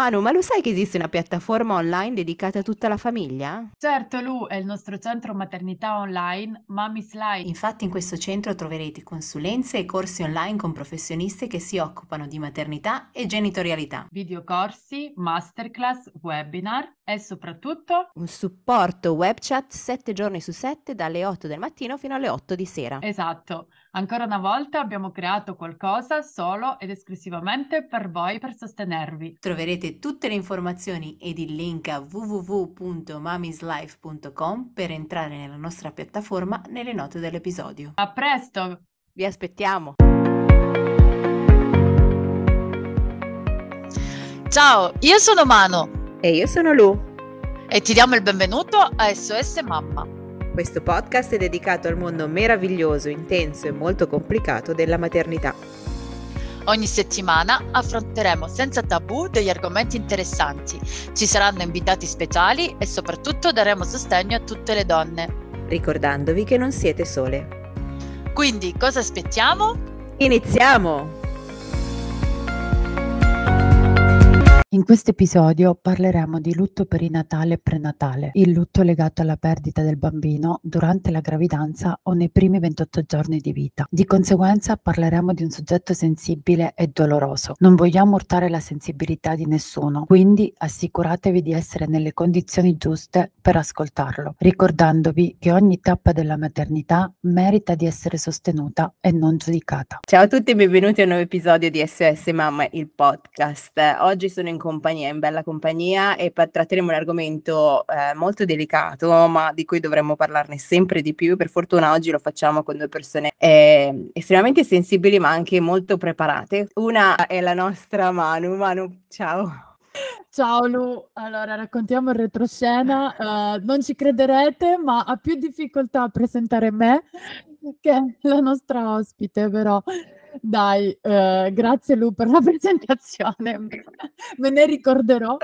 Manu, ma lo sai che esiste una piattaforma online dedicata a tutta la famiglia? Certo, Lu, è il nostro centro maternità online Mommy's Life. Infatti in questo centro troverete consulenze e corsi online con professionisti che si occupano di maternità e genitorialità. Videocorsi, masterclass, webinar e soprattutto un supporto web chat 7 giorni su 7 dalle 8 del mattino fino alle 8 di sera. Esatto. Ancora una volta abbiamo creato qualcosa solo ed esclusivamente per voi per sostenervi. Troverete tutte le informazioni ed il link a www.mamislife.com per entrare nella nostra piattaforma nelle note dell'episodio. A presto! Vi aspettiamo! Ciao, io sono Mano. E io sono Lu. E ti diamo il benvenuto a SOS Mamma questo podcast è dedicato al mondo meraviglioso, intenso e molto complicato della maternità. Ogni settimana affronteremo senza tabù degli argomenti interessanti, ci saranno invitati speciali e soprattutto daremo sostegno a tutte le donne. Ricordandovi che non siete sole. Quindi cosa aspettiamo? Iniziamo! In questo episodio parleremo di lutto perinatale e prenatale, il lutto legato alla perdita del bambino durante la gravidanza o nei primi 28 giorni di vita. Di conseguenza parleremo di un soggetto sensibile e doloroso. Non vogliamo urtare la sensibilità di nessuno, quindi assicuratevi di essere nelle condizioni giuste per ascoltarlo, ricordandovi che ogni tappa della maternità merita di essere sostenuta e non giudicata. Ciao a tutti e benvenuti a un nuovo episodio di SOS Mamma, il podcast. Oggi sono in compagnia, in bella compagnia e tratteremo un argomento eh, molto delicato, ma di cui dovremmo parlarne sempre di più. Per fortuna oggi lo facciamo con due persone eh, estremamente sensibili, ma anche molto preparate. Una è la nostra Manu. Manu, ciao. Ciao Lu, allora raccontiamo il retroscena, uh, non ci crederete ma ha più difficoltà a presentare me che la nostra ospite però dai, eh, grazie Lu per la presentazione, me ne ricorderò.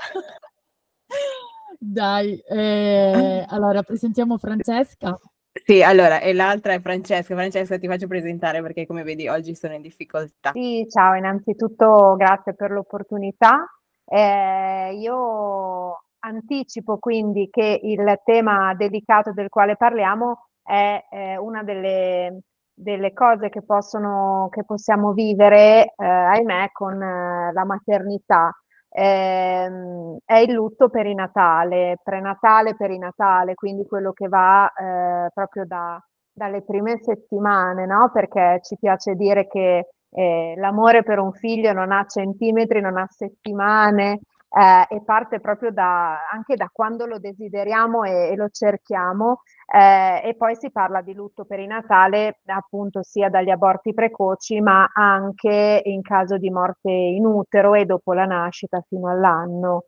Dai, eh, allora presentiamo Francesca. Sì, allora, e l'altra è Francesca. Francesca, ti faccio presentare perché come vedi oggi sono in difficoltà. Sì, ciao, innanzitutto grazie per l'opportunità. Eh, io anticipo quindi che il tema delicato del quale parliamo è eh, una delle delle cose che possono, che possiamo vivere, eh, ahimè, con eh, la maternità. Eh, è il lutto perinatale, prenatale, perinatale, quindi quello che va eh, proprio da, dalle prime settimane, no? Perché ci piace dire che eh, l'amore per un figlio non ha centimetri, non ha settimane, eh, e parte proprio da, anche da quando lo desideriamo e, e lo cerchiamo eh, e poi si parla di lutto perinatale appunto sia dagli aborti precoci ma anche in caso di morte in utero e dopo la nascita fino all'anno.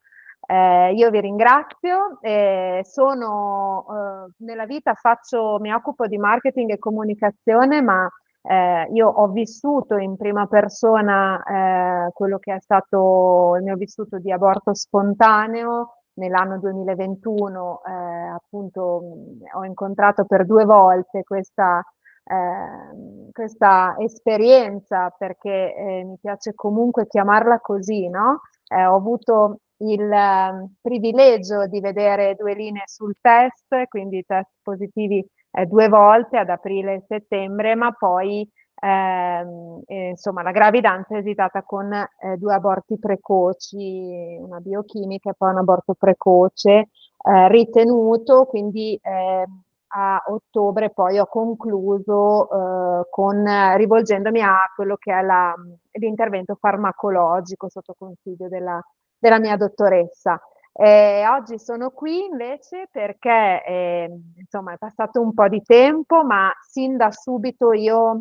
Eh, io vi ringrazio, eh, sono eh, nella vita faccio, mi occupo di marketing e comunicazione, ma eh, io ho vissuto in prima persona eh, quello che è stato il mio vissuto di aborto spontaneo. Nell'anno 2021 eh, appunto ho incontrato per due volte questa, ehm, questa esperienza perché eh, mi piace comunque chiamarla così, no? Eh, ho avuto il ehm, privilegio di vedere due linee sul test, quindi test positivi eh, due volte ad aprile e settembre, ma poi ehm, eh, insomma la gravidanza è esitata con eh, due aborti precoci, una biochimica e poi un aborto precoce eh, ritenuto, quindi ehm, a ottobre poi ho concluso eh, con, rivolgendomi a quello che è la, l'intervento farmacologico sotto consiglio della, della mia dottoressa. Eh, oggi sono qui invece perché eh, insomma è passato un po' di tempo, ma sin da subito io,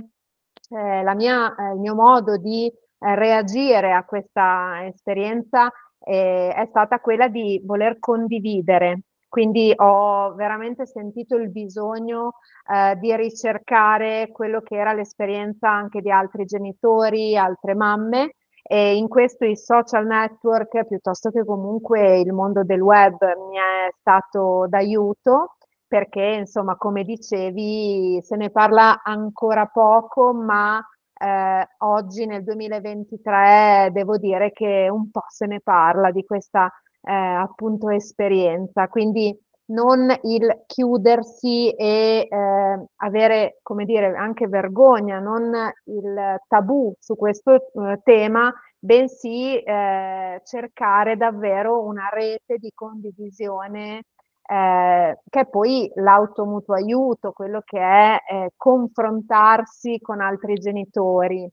eh, mia, eh, il mio modo di eh, reagire a questa esperienza eh, è stata quella di voler condividere. Quindi ho veramente sentito il bisogno di ricercare quello che era l'esperienza anche di altri genitori, altre mamme e in questo i social network, piuttosto che comunque il mondo del web, mi è stato d'aiuto perché, insomma, come dicevi, se ne parla ancora poco, ma eh, oggi nel 2023 devo dire che un po' se ne parla di questa eh, appunto esperienza, quindi non il chiudersi e eh, avere, come dire, anche vergogna, non il tabù su questo eh, tema, bensì eh, cercare davvero una rete di condivisione eh, che è poi l'automutuo aiuto, quello che è eh, confrontarsi con altri genitori,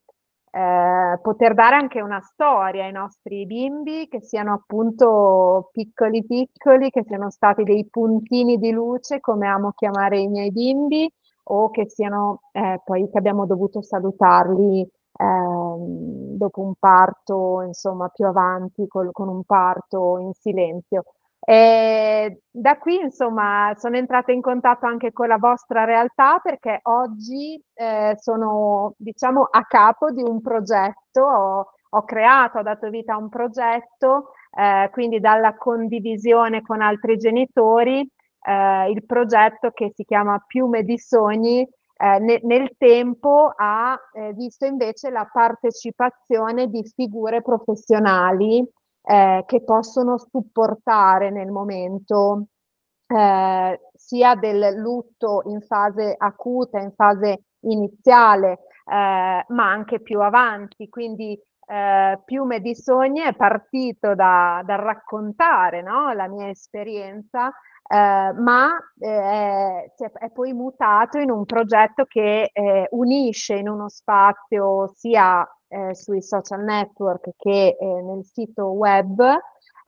eh, poter dare anche una storia ai nostri bimbi, che siano appunto piccoli piccoli, che siano stati dei puntini di luce, come amo chiamare i miei bimbi, o che siano eh, poi che abbiamo dovuto salutarli ehm, dopo un parto, insomma, più avanti, col, con un parto in silenzio. E da qui, insomma, sono entrata in contatto anche con la vostra realtà perché oggi eh, sono, diciamo, a capo di un progetto, ho, ho creato, ho dato vita a un progetto, eh, quindi dalla condivisione con altri genitori, eh, il progetto che si chiama Piume di Sogni, eh, ne, nel tempo ha eh, visto invece la partecipazione di figure professionali eh, che possono supportare nel momento eh, sia del lutto in fase acuta, in fase iniziale, eh, ma anche più avanti. Quindi eh, Piume di Sogni è partito da, dal raccontare no? la mia esperienza, eh, ma eh, è, è, poi mutato in un progetto che eh, unisce in uno spazio sia eh, sui social network che eh, nel sito web,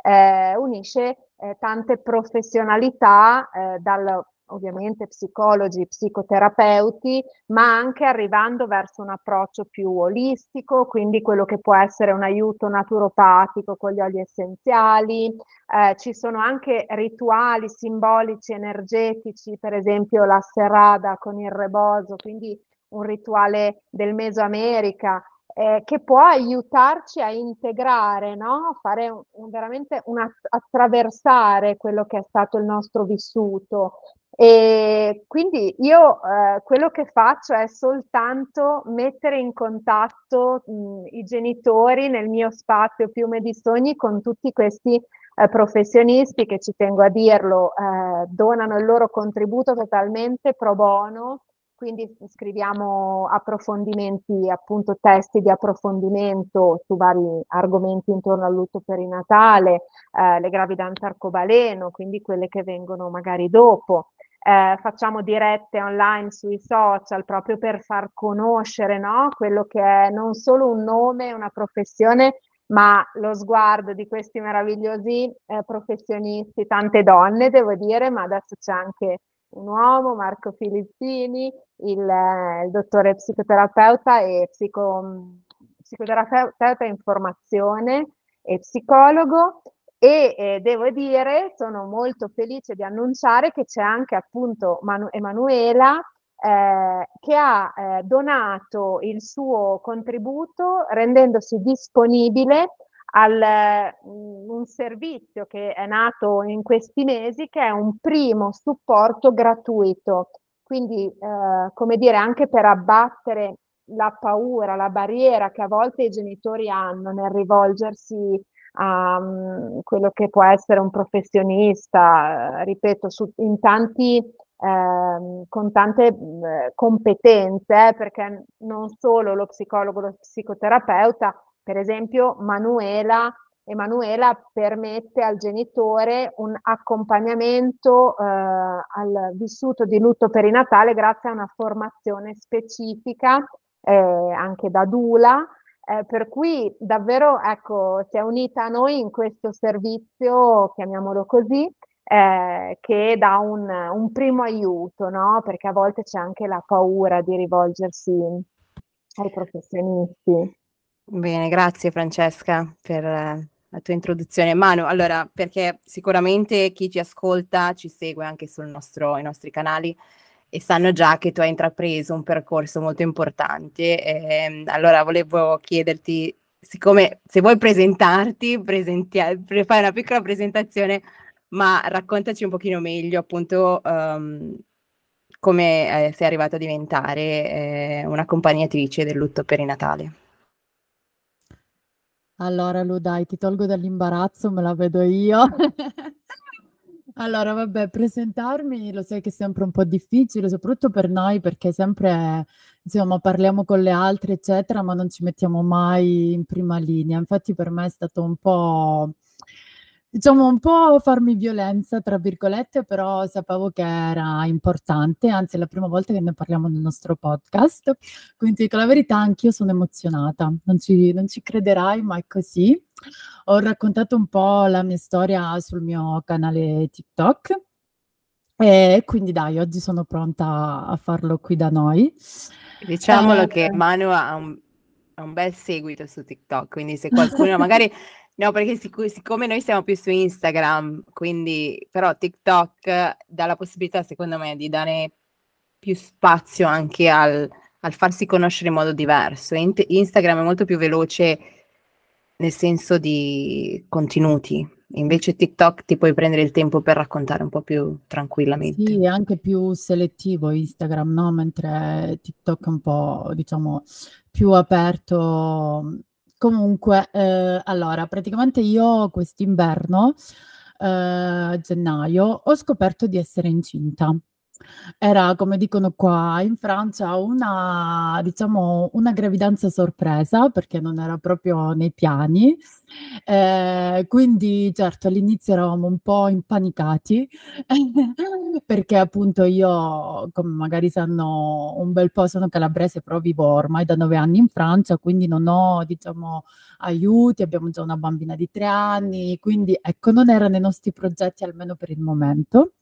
eh, unisce eh, tante professionalità eh, dal ovviamente psicologi, psicoterapeuti, ma anche arrivando verso un approccio più olistico, quindi quello che può essere un aiuto naturopatico con gli oli essenziali. Eh, ci sono anche rituali simbolici, energetici, per esempio la serrada con il reboso, quindi un rituale del Mesoamerica eh, che può aiutarci a integrare, no? fare un, un, veramente un attraversare quello che è stato il nostro vissuto. E quindi io eh, quello che faccio è soltanto mettere in contatto mh, i genitori nel mio spazio Piume di Sogni con tutti questi eh, professionisti che ci tengo a dirlo, eh, donano il loro contributo totalmente pro bono quindi scriviamo approfondimenti, appunto testi di approfondimento su vari argomenti intorno al lutto perinatale, eh, le gravidanze arcobaleno, quindi quelle che vengono magari dopo. Eh, facciamo dirette online sui social proprio per far conoscere no? quello che è non solo un nome, una professione, ma lo sguardo di questi meravigliosi eh, professionisti, tante donne devo dire, ma adesso c'è anche un uomo, Marco Filippini, il, il dottore psicoterapeuta e psico, psicoterapeuta in formazione e psicologo e eh, devo dire, sono molto felice di annunciare che c'è anche appunto Manu- Emanuela eh, che ha eh, donato il suo contributo rendendosi disponibile al, mm, un servizio che è nato in questi mesi, che è un primo supporto gratuito. Quindi, eh, come dire, anche per abbattere la paura, la barriera che a volte i genitori hanno nel rivolgersi a um, quello che può essere un professionista, ripeto, su, in tanti, eh, con tante eh, competenze, perché non solo lo psicologo, lo psicoterapeuta, per esempio, Manuela, Emanuela permette al genitore un accompagnamento eh, al vissuto di lutto perinatale grazie a una formazione specifica eh, anche da Dula, eh, per cui davvero ecco, si è unita a noi in questo servizio, chiamiamolo così, eh, che dà un, un primo aiuto, no? perché a volte c'è anche la paura di rivolgersi ai professionisti. Bene, grazie Francesca per eh, la tua introduzione. Manu, allora, perché sicuramente chi ci ascolta ci segue anche sui nostri canali e sanno già che tu hai intrapreso un percorso molto importante. E, ehm, allora, volevo chiederti, siccome se vuoi presentarti, presenti- fai una piccola presentazione, ma raccontaci un pochino meglio appunto um, come eh, sei arrivata a diventare eh, un'accompagnatrice del lutto perinatale. Allora, Lu, dai, ti tolgo dall'imbarazzo, me la vedo io. Allora, vabbè, presentarmi lo sai che è sempre un po' difficile, soprattutto per noi, perché sempre, insomma, parliamo con le altre, eccetera, ma non ci mettiamo mai in prima linea. Infatti per me è stato un po' Diciamo un po' farmi violenza, tra virgolette, però sapevo che era importante, anzi è la prima volta che ne parliamo nel nostro podcast, quindi dico la verità, anch'io sono emozionata, non ci, non ci crederai, ma è così. Ho raccontato un po' la mia storia sul mio canale TikTok e quindi dai, oggi sono pronta a farlo qui da noi. Diciamolo eh, che Manu ha un, ha un bel seguito su TikTok, quindi se qualcuno magari No, perché sic- siccome noi siamo più su Instagram, quindi però TikTok dà la possibilità, secondo me, di dare più spazio anche al, al farsi conoscere in modo diverso. In- Instagram è molto più veloce nel senso di contenuti, invece TikTok ti puoi prendere il tempo per raccontare un po' più tranquillamente. Sì, è anche più selettivo Instagram, no? Mentre TikTok è un po', diciamo, più aperto Comunque, eh, allora, praticamente io quest'inverno, eh, gennaio, ho scoperto di essere incinta. Era, come dicono qua in Francia, una, diciamo, una gravidanza sorpresa perché non era proprio nei piani. Eh, quindi, certo, all'inizio eravamo un po' impanicati perché appunto io, come magari sanno un bel po', sono calabrese, però vivo ormai da nove anni in Francia, quindi non ho, diciamo, aiuti, abbiamo già una bambina di tre anni, quindi ecco, non era nei nostri progetti almeno per il momento.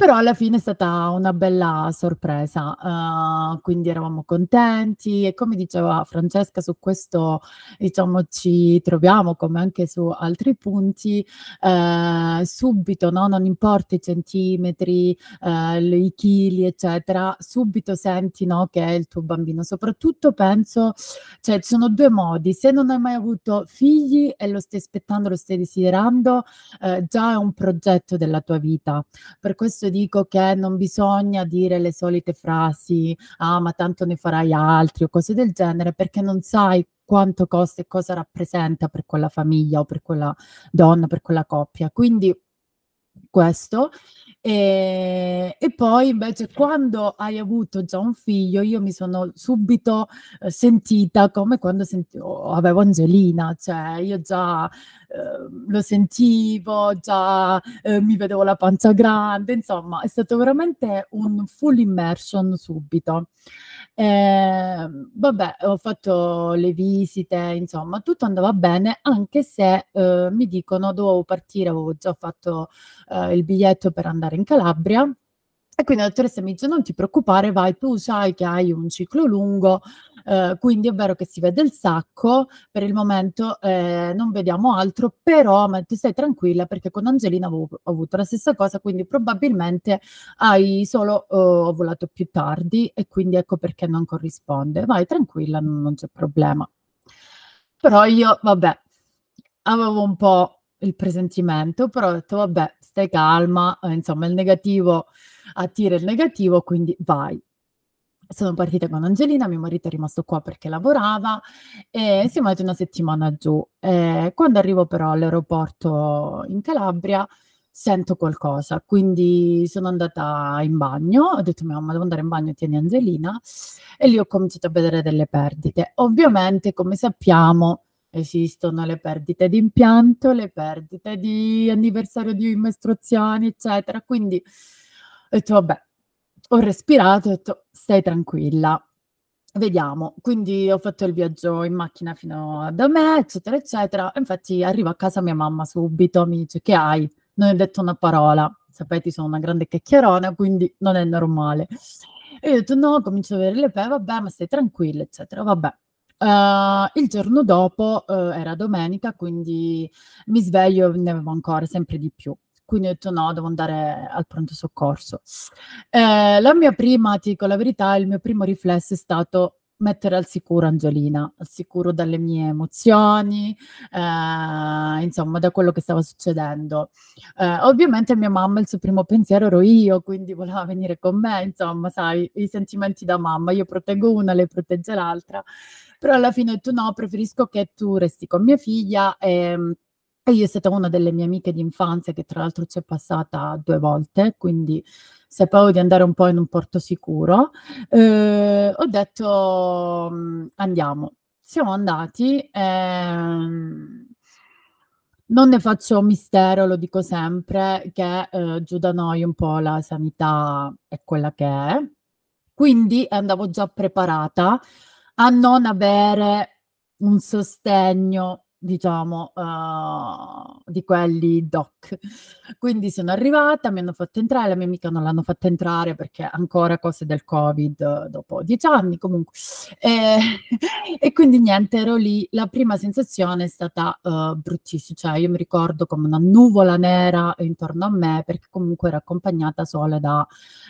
Però alla fine è stata una bella sorpresa, uhm, quindi eravamo contenti e come diceva Francesca su questo, diciamo, ci troviamo come anche su altri punti, ehm, subito, no, non importa i centimetri, ehm, i chili, eccetera, subito senti, no, che è il tuo bambino. Soprattutto penso cioè ci sono 2 modi: se non hai mai avuto figli e lo stai aspettando, lo stai desiderando, già è un progetto della tua vita. Per questo questo dico che non bisogna dire le solite frasi, ah ma tanto ne farai altri o cose del genere, perché non sai quanto costa e cosa rappresenta per quella famiglia o per quella donna, per quella coppia. Quindi questo. E, e poi invece quando hai avuto già un figlio, io mi sono subito eh, sentita come quando sentivo, avevo Angelina, cioè io già eh, lo sentivo, già eh, mi vedevo la pancia grande, insomma è stato veramente un full immersion subito. Eh, vabbè, ho fatto le visite, insomma, tutto andava bene, anche se eh, mi dicono dovevo partire, avevo già fatto eh, il biglietto per andare in Calabria. E quindi la dottoressa mi dice: Non ti preoccupare, vai, tu sai che hai un ciclo lungo, eh, quindi è vero che si vede il sacco, per il momento eh, non vediamo altro, però ma ti stai tranquilla perché con Angelina ho, ho avuto la stessa cosa, quindi probabilmente hai solo uh, ovulato più tardi e quindi ecco perché non corrisponde. Vai tranquilla, non, non c'è problema. Però io, vabbè, avevo un po' il presentimento, però ho detto vabbè, stai calma, eh, insomma il negativo attira il negativo, quindi vai. Sono partita con Angelina, mio marito è rimasto qua perché lavorava e siamo andati una settimana giù. Eh, quando arrivo però all'aeroporto in Calabria sento qualcosa, quindi sono andata in bagno, ho detto mia mamma devo andare in bagno, tieni Angelina e lì ho cominciato a vedere delle perdite. Ovviamente, come sappiamo, esistono le perdite di impianto, le perdite di anniversario di mestruazioni, eccetera. Quindi ho detto vabbè, ho respirato, ho detto stai tranquilla, vediamo. Quindi ho fatto il viaggio in macchina fino da me, eccetera, eccetera. Infatti arrivo a casa mia mamma subito, mi dice che hai? Non hai detto una parola. Sapete, sono una grande chiacchierona, quindi non è normale. E io ho detto no, comincio a avere le pe, vabbè, ma stai tranquilla, eccetera. Vabbè. Uh, il giorno dopo uh, era domenica, quindi mi sveglio e ne avevo ancora sempre di più quindi ho detto no, devo andare al pronto soccorso. Eh, la mia prima, ti dico la verità, il mio primo riflesso è stato mettere al sicuro Angelina, al sicuro dalle mie emozioni, eh, insomma, da quello che stava succedendo. Eh, ovviamente mia mamma, il suo primo pensiero ero io, quindi voleva venire con me, insomma, sai, i sentimenti da mamma, io proteggo una, lei protegge l'altra, però alla fine detto no, preferisco che tu resti con mia figlia e e io è stata una delle mie amiche di infanzia che tra l'altro c'è passata due volte, quindi sapevo di andare un po' in un porto sicuro. Eh, ho detto mm, andiamo. Siamo andati. Ehm, non ne faccio mistero, lo dico sempre, che eh, giù da noi un po' la sanità è quella che è. Quindi andavo già preparata a non avere un sostegno diciamo, uh, di quelli doc. Quindi sono arrivata, mi hanno fatto entrare, la mia amica non l'hanno fatta entrare perché ancora cose del Covid dopo dieci anni comunque. E, e quindi niente, ero lì. La prima sensazione è stata uh, bruttissima, cioè io mi ricordo come una nuvola nera intorno a me perché comunque ero accompagnata solo da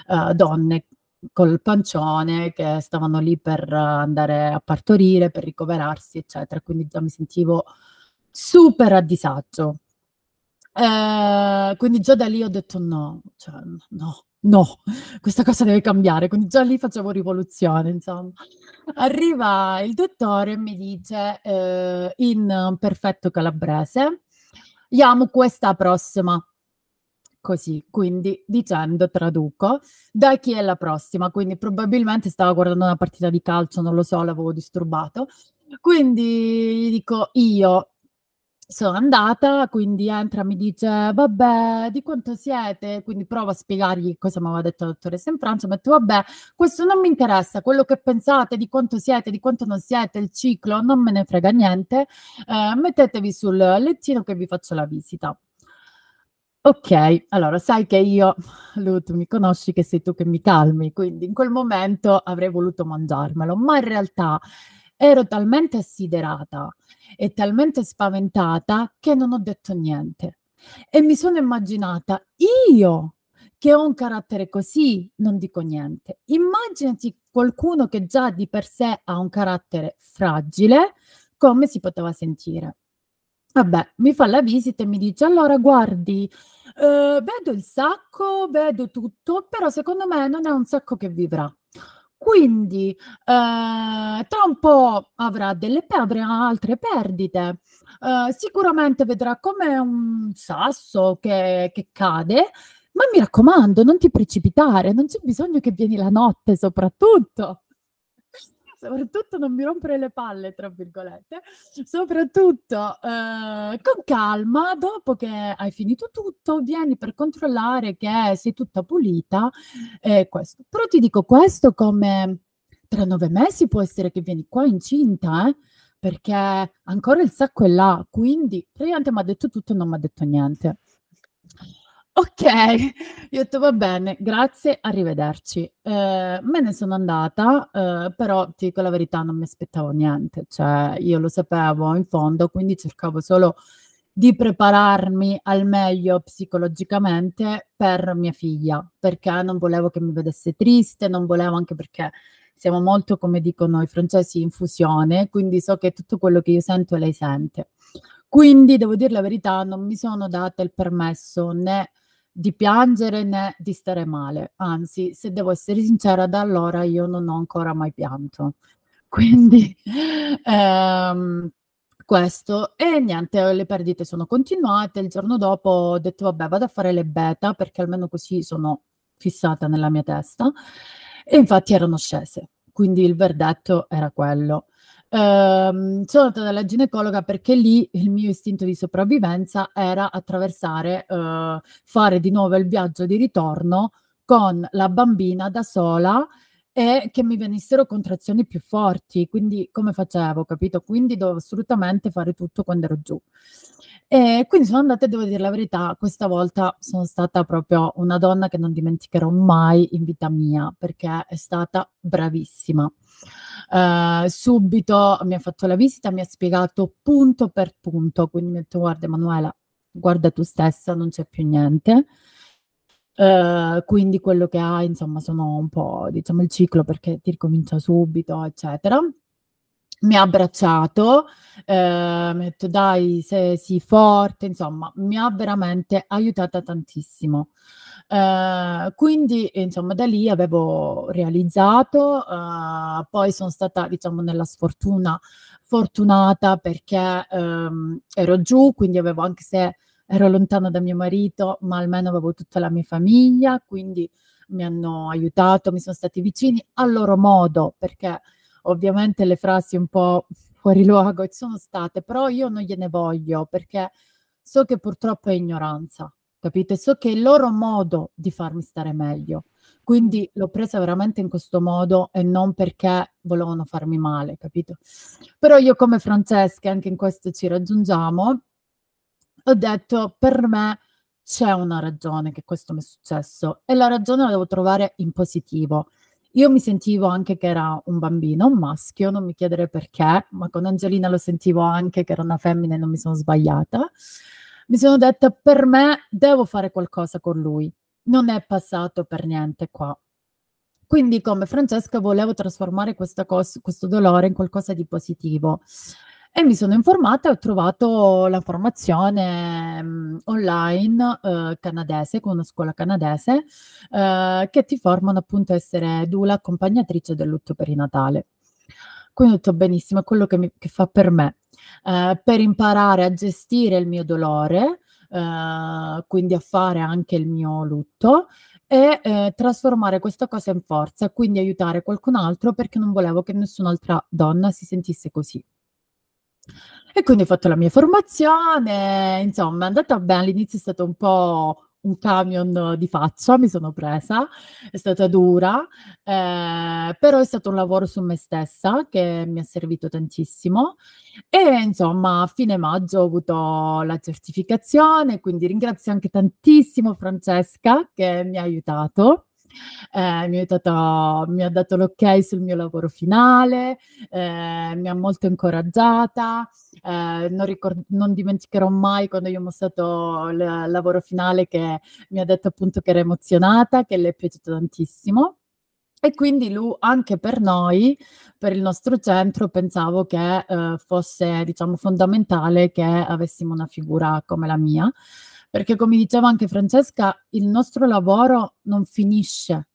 uh, donne col pancione che stavano lì per andare a partorire, per ricoverarsi, eccetera. Quindi già mi sentivo super a disagio. Eh, quindi già da lì ho detto no, cioè, no, no, questa cosa deve cambiare. Quindi già lì facevo rivoluzione, insomma. Arriva il dottore e mi dice eh, in perfetto calabrese, amo questa prossima così, quindi dicendo, traduco, da chi è la prossima? Quindi probabilmente stava guardando una partita di calcio, non lo so, l'avevo disturbato. Quindi dico io sono andata, quindi entra, mi dice, vabbè, di quanto siete? Quindi provo a spiegargli cosa mi aveva detto la dottoressa in Francia, detto, vabbè, questo non mi interessa, quello che pensate, di quanto siete, di quanto non siete, il ciclo, non me ne frega niente, eh, mettetevi sul lettino che vi faccio la visita. Ok, allora sai che io, Lu, tu mi conosci che sei tu che mi calmi, quindi in quel momento avrei voluto mangiarmelo, ma in realtà ero talmente assiderata e talmente spaventata che non ho detto niente. E mi sono immaginata io che ho un carattere così, non dico niente. Immaginati qualcuno che già di per sé ha un carattere fragile, come si poteva sentire. Vabbè, mi fa la visita e mi dice: "Allora guardi, uhm, vedo il sacco, vedo tutto, però secondo me non è un sacco che vivrà. Quindi, ehm, tra un po' avrà delle pe avrà altre perdite, uhm, sicuramente vedrà come un sasso che che cade, ma mi raccomando non ti precipitare, non c'è bisogno che vieni la notte soprattutto" soprattutto non mi rompere le palle, tra virgolette, soprattutto eh, con calma, dopo che hai finito tutto, vieni per controllare che sei tutta pulita. Eh, questo. Però ti dico questo come tra nove mesi può essere che vieni qua incinta, eh? perché ancora il sacco è là, quindi praticamente mi ha detto tutto e non mi ha detto niente. Ok, io ho detto va bene, grazie, arrivederci. Eh, me ne sono andata, eh, però ti dico la verità, non mi aspettavo niente, cioè io lo sapevo in fondo, quindi cercavo solo di prepararmi al meglio psicologicamente per mia figlia, perché non volevo che mi vedesse triste, non volevo anche perché siamo molto, come dicono i francesi, in fusione, quindi so che tutto quello che io sento lei sente. Quindi devo dire la verità, non mi sono data il permesso né di piangere né di stare male. Anzi, se devo essere sincera, da allora io non ho ancora mai pianto. Quindi ehm, questo e niente, le perdite sono continuate. Il giorno dopo ho detto vabbè, vado a fare le beta perché almeno così sono fissata nella mia testa. E infatti erano scese. Quindi il verdetto era quello. Ehm, sono andata dalla ginecologa perché lì il mio istinto di sopravvivenza era attraversare, uhm, fare di nuovo il viaggio di ritorno con la bambina da sola e che mi venissero contrazioni più forti. Quindi come facevo, capito? Quindi dovevo assolutamente fare tutto quando ero giù. E quindi sono andata e devo dire la verità, questa volta sono stata proprio una donna che non dimenticherò mai in vita mia, perché è stata bravissima. Ehm, subito mi ha fatto la visita, mi ha spiegato punto per punto, quindi mi ha detto: "Guarda Emanuela, guarda tu stessa, non c'è più niente". Uh, quindi quello che hai, insomma, sono un po', diciamo, il ciclo perché ti ricomincia subito, eccetera. Mi ha abbracciato, eh, mi ha detto dai, sei, sii forte, insomma, mi ha veramente aiutata tantissimo. Uh, quindi, insomma, da lì avevo realizzato, uh, poi sono stata, diciamo, nella sfortuna fortunata perché um, ero giù, quindi avevo anche se ero lontana da mio marito, ma almeno avevo tutta la mia famiglia, quindi mi hanno aiutato, mi sono stati vicini a loro modo, perché ovviamente le frasi un po' fuori luogo ci sono state, però io non gliene voglio perché so che purtroppo è ignoranza, capite? So che è il loro modo di farmi stare meglio. Quindi l'ho presa veramente in questo modo e non perché volevano farmi male, capito? Però io come Francesca, anche in questo ci raggiungiamo, ho detto per me c'è una ragione che questo mi è successo e la ragione la devo trovare in positivo. Io mi sentivo anche che era un bambino, un maschio, non mi chiedere perché, ma con Angelina lo sentivo anche che era una femmina e non mi sono sbagliata. Mi sono detta per me devo fare qualcosa con lui. Non è passato per niente qua. Quindi come Francesca volevo trasformare cosa, questo dolore in qualcosa di positivo e mi sono informata e ho trovato la formazione mh, online eh, canadese, con una scuola canadese, eh, che ti formano appunto a essere dula accompagnatrice del lutto perinatale. Quindi ho detto benissimo, è quello che, mi, che fa per me, eh, per imparare a gestire il mio dolore, eh, quindi a fare anche il mio lutto e eh, trasformare questa cosa in forza, quindi aiutare qualcun altro perché non volevo che nessun'altra donna si sentisse così. E quindi ho fatto la mia formazione, insomma è andata bene, all'inizio è stato un po' un camion di faccia, mi sono presa, è stata dura, eh, però è stato un lavoro su me stessa che mi ha servito tantissimo. E insomma a fine maggio ho avuto la certificazione, quindi ringrazio anche tantissimo Francesca che mi ha aiutato eh, mi, ha aiutato, mi ha dato l'ok sul mio lavoro finale, eh, mi ha molto incoraggiata, eh, non, ricord- non, dimenticherò mai quando io ho mostrato il lavoro finale che mi ha detto appunto che era emozionata, che le è piaciuto tantissimo. E quindi lui, anche per noi, per il nostro centro, pensavo che eh, fosse, diciamo, fondamentale che avessimo una figura come la mia, perché come diceva anche Francesca, il nostro lavoro non finisce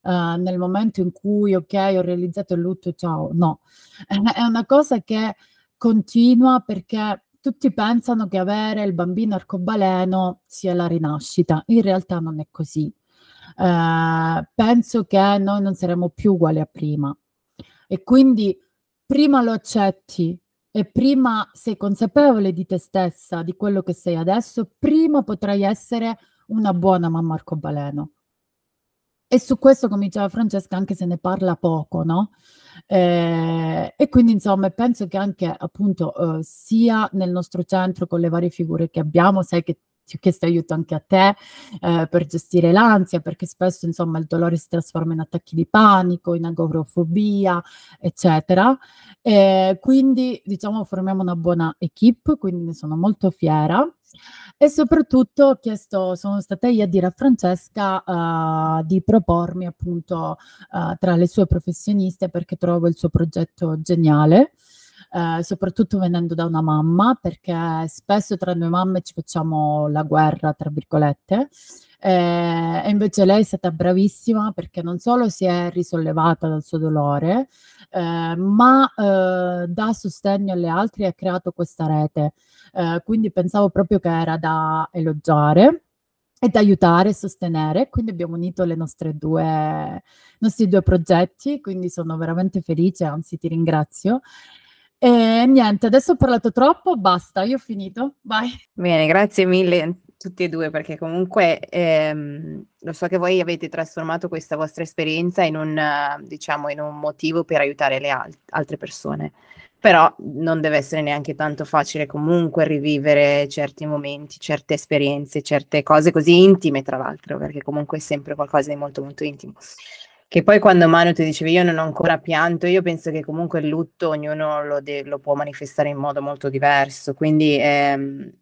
uh, nel momento in cui, ok, ho realizzato il lutto, ciao, no, è una cosa che continua perché tutti pensano che avere il bambino arcobaleno sia la rinascita, in realtà non è così. Uh, penso che noi non saremo più uguali a prima. E quindi prima lo accetti e prima sei consapevole di te stessa, di quello che sei adesso, prima potrai essere una buona mamma arcobaleno. E su questo, come diceva Francesca, anche se ne parla poco, no? Eh, e quindi, insomma, penso che anche appunto eh, sia nel nostro centro con le varie figure che abbiamo, sai che ti ho chiesto aiuto anche a te eh, per gestire l'ansia, perché spesso insomma il dolore si trasforma in attacchi di panico, in agorofobia, eccetera. E quindi diciamo formiamo una buona equip, quindi ne sono molto fiera. E soprattutto ho chiesto, sono stata io a dire a Francesca uh, di propormi appunto uh, tra le sue professioniste perché trovo il suo progetto geniale eh, soprattutto venendo da una mamma, perché spesso tra noi mamme ci facciamo la guerra, tra virgolette. Eh, e invece lei è stata bravissima perché non solo si è risollevata dal suo dolore, eh, ma eh, dà sostegno alle altre e ha creato questa rete. Eh, quindi pensavo proprio che era da elogiare e da aiutare e sostenere. Quindi abbiamo unito le nostre due, i nostri due progetti, quindi sono veramente felice, anzi ti ringrazio. E niente, adesso ho parlato troppo, basta, io ho finito, vai. Bene, grazie mille tutti e due perché comunque ehm, lo so che voi avete trasformato questa vostra esperienza in un, diciamo, in un motivo per aiutare le al- altre persone, però non deve essere neanche tanto facile comunque rivivere certi momenti, certe esperienze, certe cose così intime tra l'altro, perché comunque è sempre qualcosa di molto molto intimo. Che poi quando Manu ti diceva io non ho ancora pianto, io penso che comunque il lutto ognuno lo, de- lo può manifestare in modo molto diverso, quindi ehm,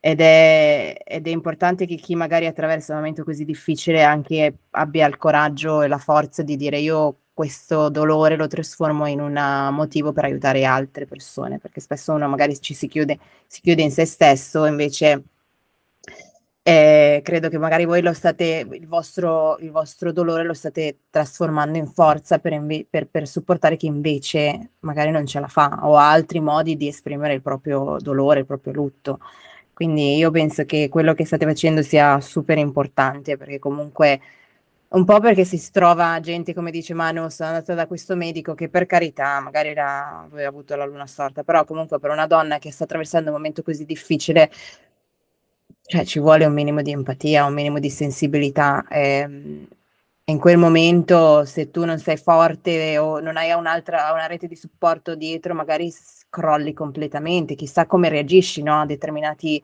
ed è, ed è importante che chi magari attraversa un momento così difficile anche abbia il coraggio e la forza di dire io questo dolore lo trasformo in un motivo per aiutare altre persone, perché spesso uno magari ci si chiude, si chiude in se stesso, invece eh, credo che magari voi lo state, il vostro, il vostro dolore lo state trasformando in forza per, inve- per, per, supportare chi invece magari non ce la fa o ha altri modi di esprimere il proprio dolore, il proprio lutto. Quindi io penso che quello che state facendo sia super importante perché comunque un po' perché si trova gente, come dice Manu, sono andata da questo medico che per carità magari era, aveva avuto la luna storta, però comunque per una donna che sta attraversando un momento così difficile cioè ci vuole un minimo di empatia, un minimo di sensibilità. E, in quel momento, se tu non sei forte o non hai un'altra una rete di supporto dietro, magari crolli completamente. Chissà come reagisci no, a determinati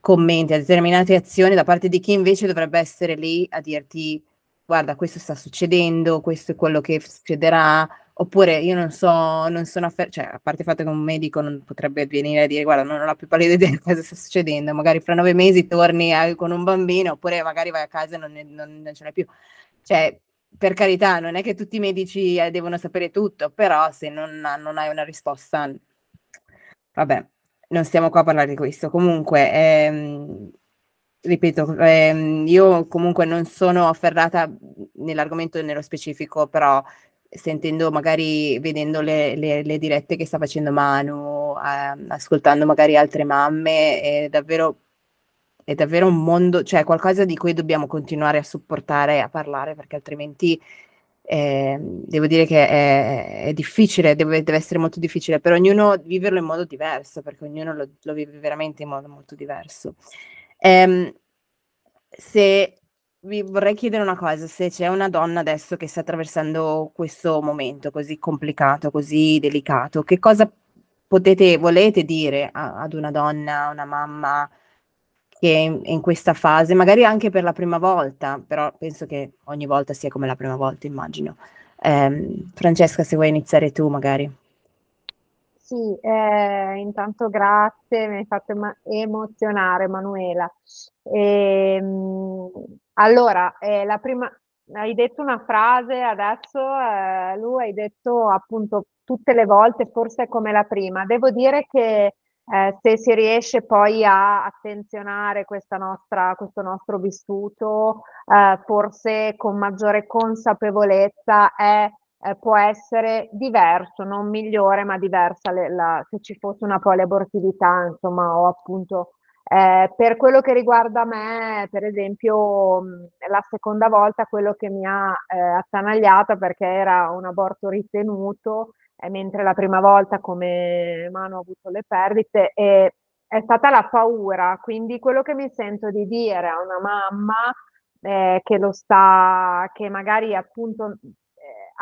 commenti, a determinate azioni da parte di chi invece dovrebbe essere lì a dirti guarda, questo sta succedendo, questo è quello che succederà, oppure io non so, non sono affer- cioè a parte il fatto che un medico non potrebbe venire a dire guarda, non ho la più pallida idea di cosa sta succedendo, magari fra nove mesi torni a, con un bambino, oppure magari vai a casa e non, non, non ce l'hai più. Cioè, per carità, non è che tutti i medici eh, devono sapere tutto, però se non, non hai una risposta, vabbè, non stiamo qua a parlare di questo. Comunque, ehm, ripeto, ehm, io comunque non sono afferrata nell'argomento nello specifico, però sentendo magari, vedendo le, le, le dirette che sta facendo Manu, eh, ascoltando magari altre mamme, è davvero, è davvero un mondo, cioè qualcosa di cui dobbiamo continuare a supportare e a parlare, perché altrimenti eh, devo dire che è, è difficile, deve, deve, essere molto difficile per ognuno viverlo in modo diverso, perché ognuno lo, lo vive veramente in modo molto diverso. Ehm, se vi vorrei chiedere una cosa, se c'è una donna adesso che sta attraversando questo momento così complicato, così delicato, che cosa potete, volete dire a, ad una donna, una mamma che è in, in, questa fase, magari anche per la prima volta, però penso che ogni volta sia come la prima volta, immagino. Eh, Francesca, se vuoi iniziare tu, magari. Sì, eh, intanto grazie, mi hai fatto emozionare Manuela. Ehm, allora, eh, la prima, hai detto una frase adesso, eh, lui hai detto appunto tutte le volte, forse come la prima. Devo dire che eh, se si riesce poi a attenzionare nostra, questo nostro vissuto, eh, forse con maggiore consapevolezza è eh, può essere diverso, non migliore, ma diversa le, la, se ci fosse una poliabortività, insomma, o appunto eh, per quello che riguarda me, per esempio, la seconda volta quello che mi ha eh, attanagliata perché era un aborto ritenuto, eh, mentre la prima volta come mano ho avuto le perdite, e è stata la paura. Quindi quello che mi sento di dire a una mamma eh, che lo sta, che magari appunto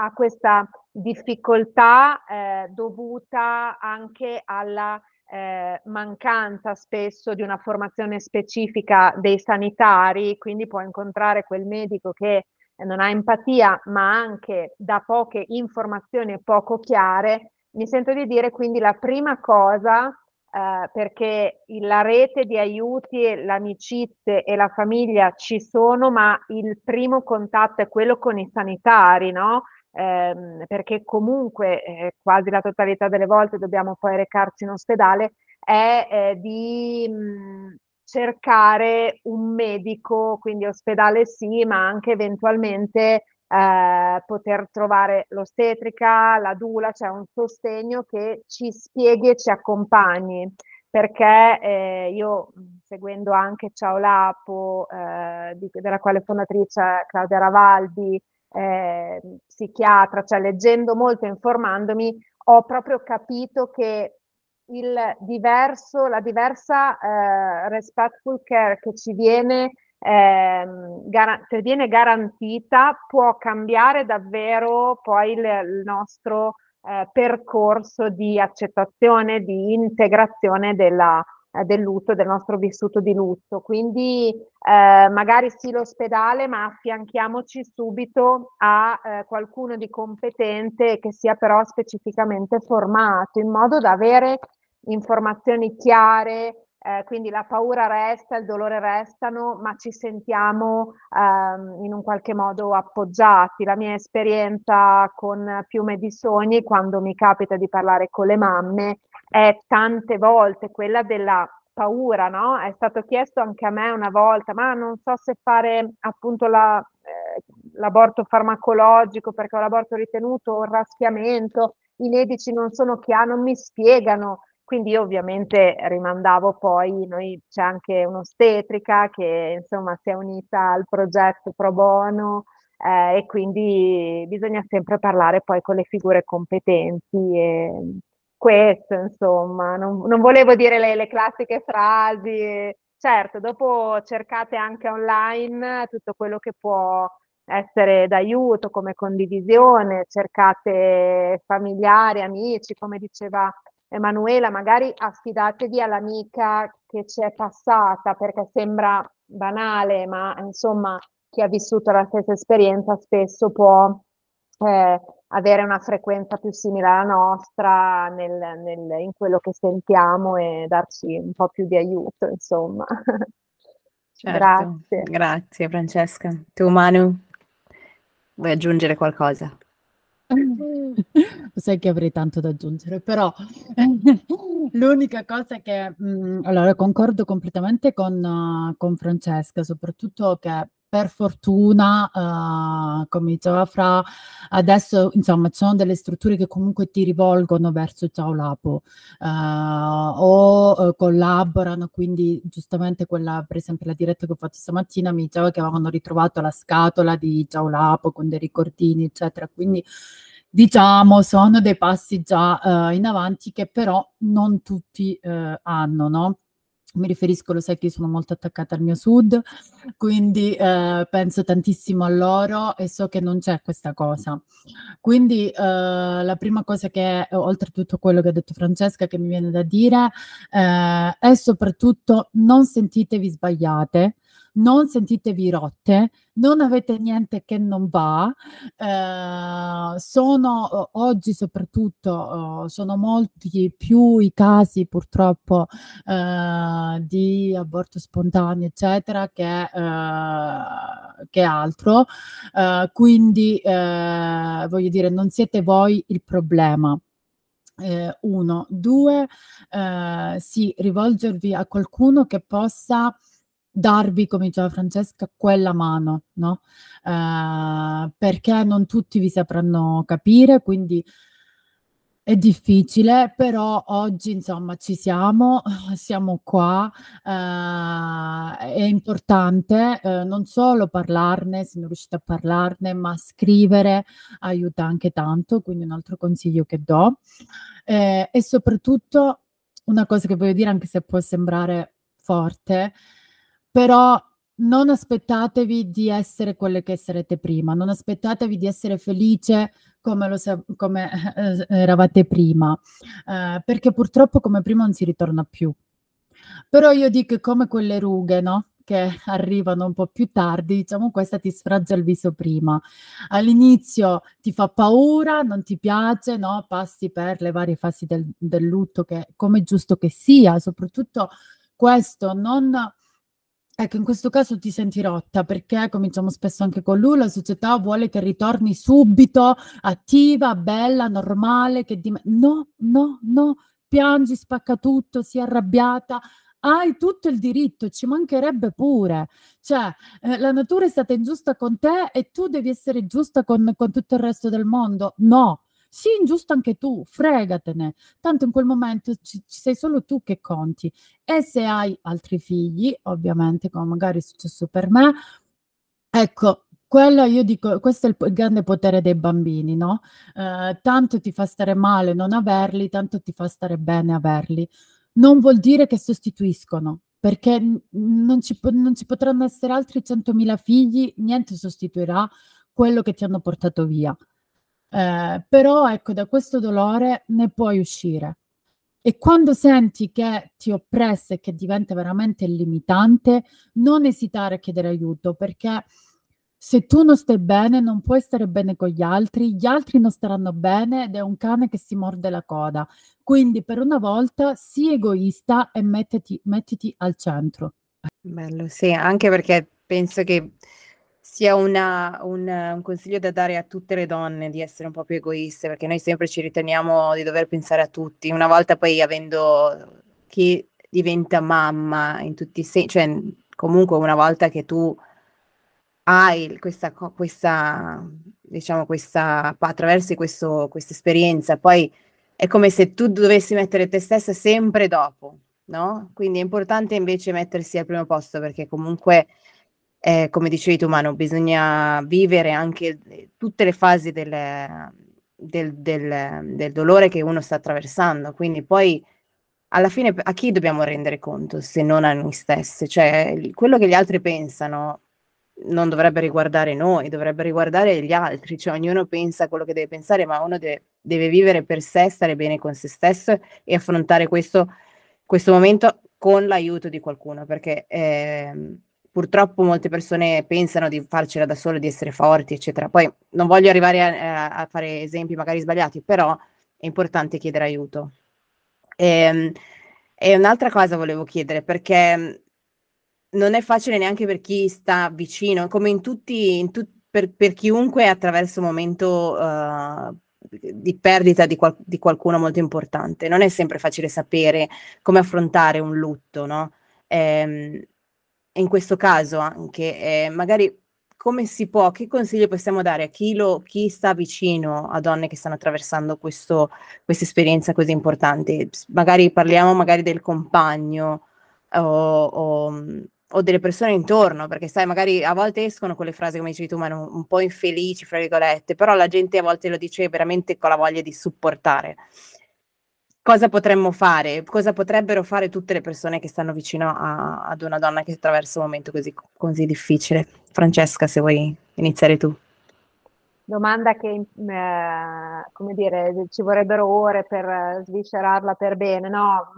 ha questa difficoltà eh, dovuta anche alla eh, mancanza spesso di una formazione specifica dei sanitari, quindi può incontrare quel medico che non ha empatia, ma anche da poche informazioni poco chiare. Mi sento di dire quindi la prima cosa eh, perché la rete di aiuti, l'amicizia e la famiglia ci sono, ma il primo contatto è quello con i sanitari, no? Ehm, perché comunque eh, quasi la totalità delle volte dobbiamo poi recarci in ospedale, è eh, di mh, cercare un medico, quindi ospedale sì, ma anche eventualmente eh, poter trovare l'ostetrica, la dula, cioè un sostegno che ci spieghi e ci accompagni. Perché eh, io seguendo anche Ciao Lapo, eh, di, della quale fondatrice Claudia Ravaldi, eh, psichiatra, cioè leggendo molto e informandomi, ho proprio capito che il diverso, la diversa eh, respectful care che ci viene, eh, gar- che viene garantita può cambiare davvero poi il, il nostro eh, percorso di accettazione, di integrazione della, eh, del lutto, del nostro vissuto di lutto. Quindi eh, magari sì l'ospedale, ma affianchiamoci subito a eh, qualcuno di competente che sia però specificamente formato, in modo da avere informazioni chiare eh, quindi la paura resta, il dolore restano, ma ci sentiamo ehm, in un qualche modo appoggiati. La mia esperienza con Piume di Sogni, quando mi capita di parlare con le mamme, è tante volte quella della paura, no? È stato chiesto anche a me una volta, ma non so se fare appunto la, eh, l'aborto farmacologico perché ho l'aborto ritenuto o il raschiamento, i medici non sono chiari, non mi spiegano. Quindi io ovviamente rimandavo poi, noi c'è anche un'ostetrica che insomma si è unita al progetto Pro Bono eh, e quindi bisogna sempre parlare poi con le figure competenti e questo insomma, non, non volevo dire le, le classiche frasi, certo dopo cercate anche online tutto quello che può essere d'aiuto come condivisione, cercate familiari, amici, come diceva Emanuela, magari affidatevi all'amica che ci è passata perché sembra banale, ma insomma chi ha vissuto la stessa esperienza spesso può eh, avere una frequenza più simile alla nostra nel, nel, in quello che sentiamo e darci un po' più di aiuto, insomma. Certo. Grazie. Grazie Francesca. Tu Manu, vuoi aggiungere qualcosa? Sai che avrei tanto da aggiungere, però l'unica cosa che mh, mm, allora concordo completamente con, uh, con Francesca, soprattutto che per fortuna, uh, come diceva Fra, adesso insomma ci sono delle strutture che comunque ti rivolgono verso Ciao Lapo uh, o uh, collaborano, quindi giustamente quella, per esempio la diretta che ho fatto stamattina mi diceva che avevano ritrovato la scatola di Ciao Lapo con dei ricordini, eccetera, quindi diciamo sono dei passi già in avanti che però non tutti hanno, no? Mi riferisco, lo sai che io sono molto attaccata al mio sud, quindi eh, penso tantissimo a loro e so che non c'è questa cosa. Quindi eh, la prima cosa che, oltre a tutto quello che ha detto Francesca, che mi viene da dire, eh, è soprattutto non sentitevi sbagliate, non sentitevi rotte, non avete niente che non va. Eh, sono oggi soprattutto eh, sono molti più i casi purtroppo eh, di aborto spontaneo eccetera che, eh, che altro. Eh, quindi eh, voglio dire non siete voi il problema. Eh, uno, due, eh, sì, rivolgervi a qualcuno che possa darvi, come diceva Francesca, quella mano, no? Eh, perché non tutti vi sapranno capire, quindi è difficile, però oggi insomma ci siamo, siamo qua, eh, è importante eh, non solo parlarne, se non riuscite a parlarne, ma scrivere aiuta anche tanto, quindi un altro consiglio che do. Eh, e soprattutto una cosa che voglio dire, anche se può sembrare forte, però non aspettatevi di essere quelle che sarete prima, non aspettatevi di essere felice come, sa- come eh, eravate prima, eh, perché purtroppo come prima non si ritorna più. Però io dico come quelle rughe, no? Che arrivano un po' più tardi, diciamo questa ti sfraggia il viso prima. All'inizio ti fa paura, non ti piace, no? Passi per le varie fasi del, del lutto, che come giusto che sia, soprattutto questo, non Ecco, in questo caso ti senti rotta perché, come diciamo spesso anche con lui, la società vuole che ritorni subito, attiva, bella, normale, che di... No, no, no, piangi, spacca tutto, si arrabbiata, hai tutto il diritto, ci mancherebbe pure. Cioè, eh, la natura è stata ingiusta con te e tu devi essere giusta con, con tutto il resto del mondo. No, sì, ingiusto anche tu, fregatene. Tanto in quel momento ci, ci sei solo tu che conti. E se hai altri figli, ovviamente, come magari è successo per me, ecco, quello io dico, questo è il, grande potere dei bambini, no? Eh, tanto ti fa stare male non averli, tanto ti fa stare bene averli. Non vuol dire che sostituiscono, perché non ci, non ci potranno essere altri 100.000 figli, niente sostituirà quello che ti hanno portato via. Eh, però ecco, da questo dolore ne puoi uscire. E quando senti che ti oppressa e che diventa veramente limitante, non esitare a chiedere aiuto perché se tu non stai bene, non puoi stare bene con gli altri, gli altri non staranno bene ed è un cane che si morde la coda. Quindi per una volta sii egoista e mettiti, mettiti al centro. Bello, sì, anche perché penso che sia una, un, un consiglio da dare a tutte le donne di essere un po' più egoiste, perché noi sempre ci riteniamo di dover pensare a tutti. Una volta poi avendo chi diventa mamma in tutti i sensi, cioè comunque una volta che tu hai questa, questa diciamo, questa, attraversi questo, questa esperienza, poi è come se tu dovessi mettere te stessa sempre dopo, no? Quindi è importante invece mettersi al primo posto perché comunque, eh, come dicevi tu Manu, bisogna vivere anche tutte le fasi del, del, del, del dolore che uno sta attraversando, quindi poi alla fine a chi dobbiamo rendere conto se non a noi stessi? Cioè, quello che gli altri pensano non dovrebbe riguardare noi, dovrebbe riguardare gli altri, cioè ognuno pensa quello che deve pensare, ma uno deve, deve vivere per sé, stare bene con se stesso e affrontare questo, questo momento con l'aiuto di qualcuno, perché eh, purtroppo molte persone pensano di farcela da sole, di essere forti, eccetera. Poi non voglio arrivare a, a fare esempi magari sbagliati, però è importante chiedere aiuto. E, ehm, e un'altra cosa volevo chiedere, perché non è facile neanche per chi sta vicino, come in tutti, in tu, per, per, chiunque attraverso un momento uh, di perdita di, qual, di, qualcuno molto importante. Non è sempre facile sapere come affrontare un lutto, no? Ehm, in questo caso anche, eh, magari come si può, che consigli possiamo dare a chi, lo, chi sta vicino a donne che stanno attraversando questa esperienza così importante? Magari parliamo magari del compagno o, o o delle persone intorno, perché sai, magari a volte escono quelle frasi, come dicevi tu, ma un, un po' infelici, fra virgolette, però la gente a volte lo dice veramente con la voglia di supportare. Cosa potremmo fare? Cosa potrebbero fare tutte le persone che stanno vicino a, ad una donna che attraversa un momento così, così difficile? Francesca, se vuoi iniziare tu. Domanda che, eh, come dire, ci vorrebbero ore per sviscerarla per bene, no?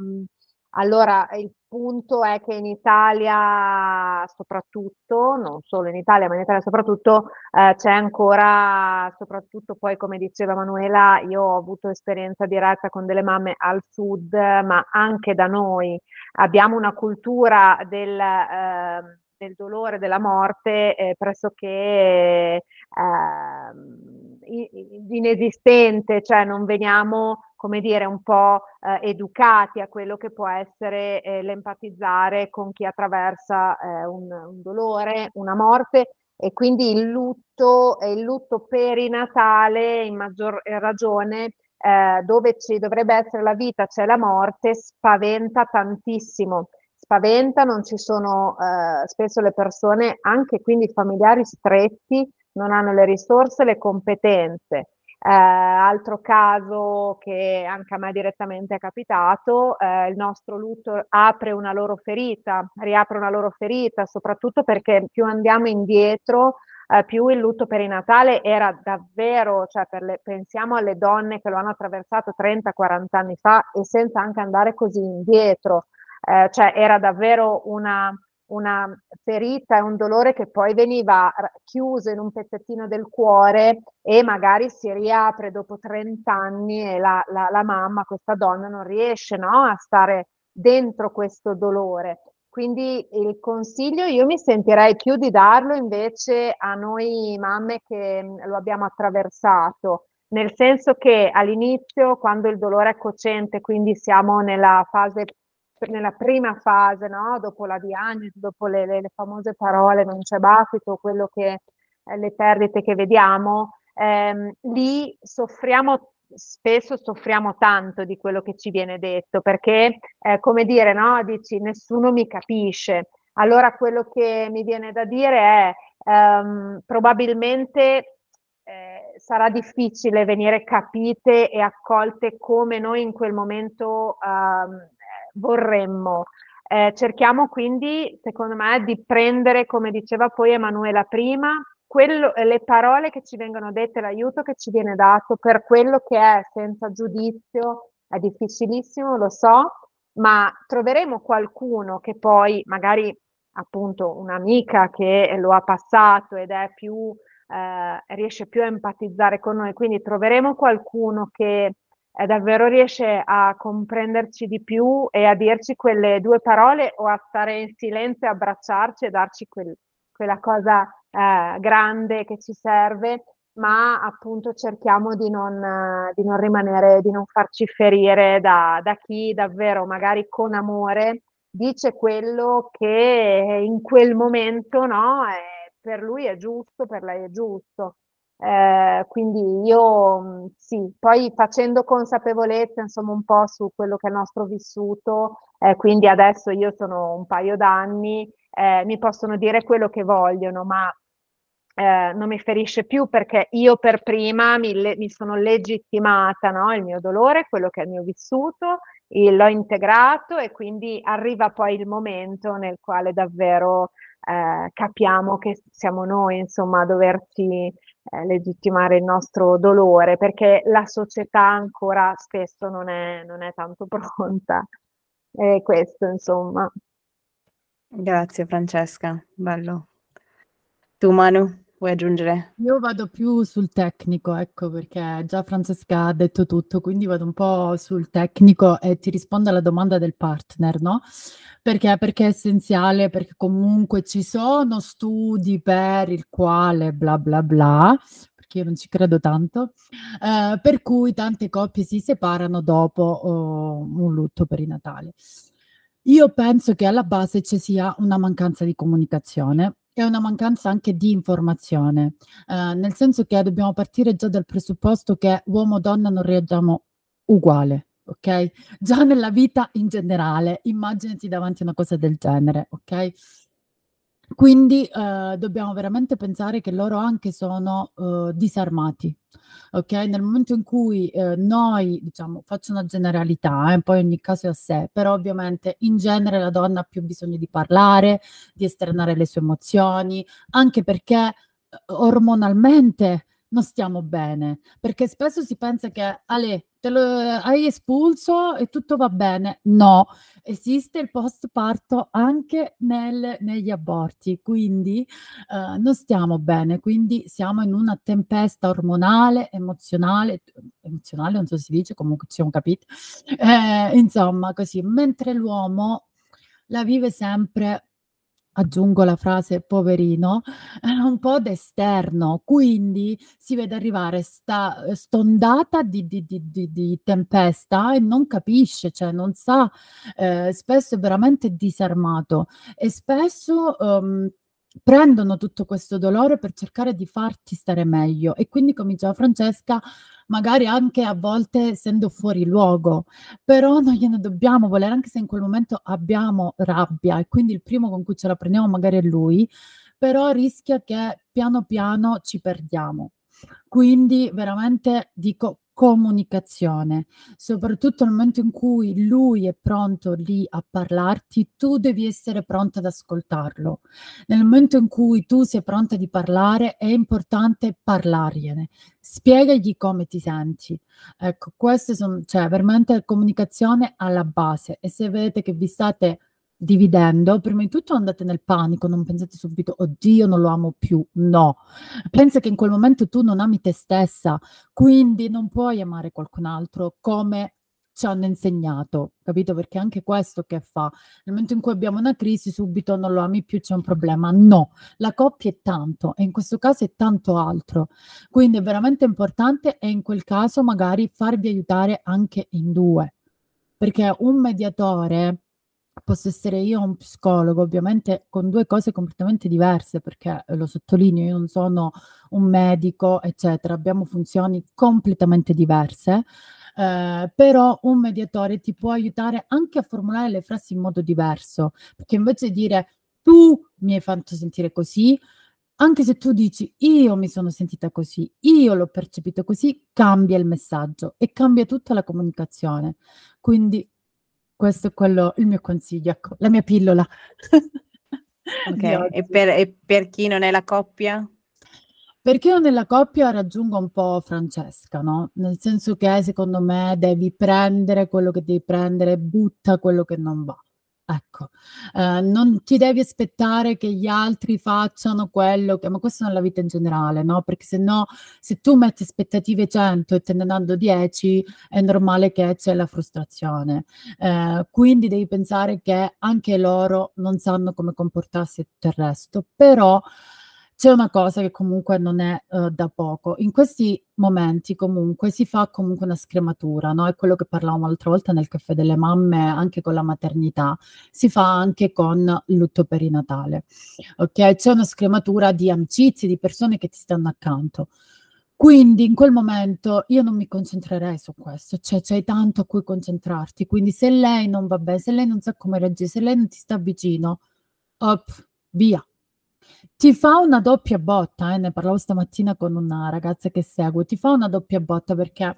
Allora, il punto è che in Italia soprattutto, non solo in Italia, ma in Italia soprattutto, eh, c'è ancora, soprattutto poi come diceva Manuela, io ho avuto esperienza diretta con delle mamme al sud, ma anche da noi. Abbiamo una cultura del, eh, del dolore, della morte eh, pressoché eh, inesistente, cioè non veniamo come dire, un po' eh, educati a quello che può essere eh, l'empatizzare con chi attraversa eh, un, un, dolore, una morte e quindi il lutto, il lutto perinatale in maggior ragione eh, dove ci dovrebbe essere la vita, c'è la morte, spaventa tantissimo. Spaventa, non ci sono eh, spesso le persone, anche quindi familiari stretti, non hanno le risorse, le competenze eh, altro caso che anche a me direttamente è capitato, eh, il nostro lutto apre una loro ferita, riapre una loro ferita, soprattutto perché più andiamo indietro, eh, più il lutto perinatale era davvero, cioè le, pensiamo alle donne che lo hanno attraversato 30-40 anni fa e senza anche andare così indietro, eh, cioè era davvero una, una ferita e un dolore che poi veniva chiuso in un pezzettino del cuore e magari si riapre dopo 30 anni e la, la, la mamma, questa donna, non riesce no, a stare dentro questo dolore. Quindi il consiglio io mi sentirei più di darlo invece a noi mamme che lo abbiamo attraversato, nel senso che all'inizio, quando il dolore è cocente, quindi siamo nella fase nella prima fase, no? dopo la diagnosi, dopo le, le, le famose parole non c'è battito, quello che le perdite che vediamo, ehm, lì soffriamo spesso soffriamo tanto di quello che ci viene detto perché eh, come dire no dici nessuno mi capisce allora quello che mi viene da dire è ehm, probabilmente eh, sarà difficile venire capite e accolte come noi in quel momento ehm, vorremmo. Eh, cerchiamo quindi, secondo me, di prendere, come diceva poi Emanuela prima, quello, le parole che ci vengono dette, l'aiuto che ci viene dato per quello che è, senza giudizio, è difficilissimo, lo so, ma troveremo qualcuno che poi magari appunto un'amica che lo ha passato ed è più, eh, riesce più a empatizzare con noi, quindi troveremo qualcuno che eh, davvero riesce a comprenderci di più e a dirci quelle due parole o a stare in silenzio, abbracciarci e darci quel, quella cosa eh, grande che ci serve, ma appunto cerchiamo di non, di non rimanere, di non farci ferire da, da chi davvero magari con amore dice quello che in quel momento no, è, per lui è giusto, per lei è giusto. Eh, quindi io sì, poi facendo consapevolezza insomma un po' su quello che è il nostro vissuto, eh, quindi adesso io sono un paio d'anni, eh, mi possono dire quello che vogliono, ma eh, non mi ferisce più perché io per prima mi, le, mi sono legittimata no? il mio dolore, quello che è il mio vissuto, l'ho integrato e quindi arriva poi il momento nel quale davvero eh, capiamo che siamo noi insomma a doverci eh, legittimare il nostro dolore perché la società ancora spesso non è, non è tanto pronta. E questo insomma. Grazie Francesca, bello. Tu Manu? Vuoi aggiungere? Io vado più sul tecnico, ecco, perché già Francesca ha detto tutto, quindi vado un po' sul tecnico e ti rispondo alla domanda del partner, no? Perché? Perché è essenziale, perché comunque ci sono studi per il quale bla bla bla, io non ci credo tanto, eh, per cui tante coppie si separano dopo oh, un lutto per i Natali. Io penso che alla base ci sia una mancanza di comunicazione è una mancanza anche di informazione, eh, nel senso che dobbiamo partire già dal presupposto che uomo e donna non reagiamo uguale, ok? Già nella vita in generale, immaginati davanti a una cosa del genere, ok? Quindi eh, dobbiamo veramente pensare che loro anche sono eh, disarmati. Ok, nel momento in cui eh, noi, diciamo, faccio una generalità, eh, poi ogni caso è a sé, però ovviamente in genere la donna ha più bisogno di parlare, di esternare le sue emozioni, anche perché eh, ormonalmente non stiamo bene, perché spesso si pensa che Ale, te lo hai espulso e tutto va bene. No, esiste il postparto anche nel, negli aborti, quindi eh, non stiamo bene, quindi siamo in una tempesta ormonale, emozionale, emozionale non so se si dice, comunque ci siamo capiti, eh, insomma così, mentre l'uomo la vive sempre aggiungo la frase poverino, è un po' d'esterno, quindi si vede arrivare sta st'ondata di di di di tempesta e non capisce, cioè non sa, ehm, spesso è veramente disarmato e spesso, uhm, prendono tutto questo dolore per cercare di farti stare meglio e quindi come diceva Francesca magari anche a volte essendo fuori luogo, però non gliene dobbiamo volere, anche se in quel momento abbiamo rabbia e quindi il primo con cui ce la prendiamo magari è lui, però rischia che piano piano ci perdiamo. Quindi veramente dico comunicazione, soprattutto nel momento in cui lui è pronto lì a parlarti, tu devi essere pronta ad ascoltarlo. Nel momento in cui tu sei pronta di parlare, è importante parlargliene. Spiegagli come ti senti. Ecco, queste sono, cioè, veramente comunicazione alla base. E se vedete che vi state dividendo, prima di tutto andate nel panico, non pensate subito, oddio, non lo amo più. No, pensa che in quel momento tu non ami te stessa, quindi non puoi amare qualcun altro come ci hanno insegnato, capito? Perché anche questo che fa, nel momento in cui abbiamo una crisi, subito non lo ami più, c'è un problema. No, la coppia è tanto e in questo caso è tanto altro. Quindi è veramente importante e in quel caso magari farvi aiutare anche in due, perché un mediatore posso essere io un psicologo, ovviamente con due cose completamente diverse, perché eh, lo sottolineo, io non sono un medico, eccetera, abbiamo funzioni completamente diverse. Eh, però un mediatore ti può aiutare anche a formulare le frasi in modo diverso, perché invece di dire tu mi hai fatto sentire così, anche se tu dici io mi sono sentita così, io l'ho percepito così, cambia il messaggio e cambia tutta la comunicazione. Quindi questo è quello il mio consiglio, ecco, la mia pillola. Ok, e per e per chi non è la coppia? Per chi non è la coppia raggiungo un po' Francesca, no, nel senso che secondo me devi prendere quello che devi prendere, butta quello che non va. Ecco, eh, non ti devi aspettare che gli altri facciano quello che, ma questo nella vita in generale, no? Perché se no, se tu metti aspettative 100 e te ne danno 10, è normale che c'è la frustrazione. Eh, quindi devi pensare che anche loro non sanno come comportarsi e tutto il resto, però c'è una cosa che comunque non è uh, da poco. In questi momenti comunque si fa comunque una scrematura, no? È quello che parlavamo l'altra volta nel caffè delle mamme, anche con la maternità, si fa anche con lutto perinatale. Ok? C'è una scrematura di amicizie, di persone che ti stanno accanto. Quindi in quel momento io non mi concentrerei su questo, cioè c'hai tanto a cui concentrarti, quindi se lei non va bene, se lei non sa come reagire, se lei non ti sta vicino, up, via, ti fa una doppia botta, eh, ne parlavo stamattina con una ragazza che seguo, ti fa una doppia botta perché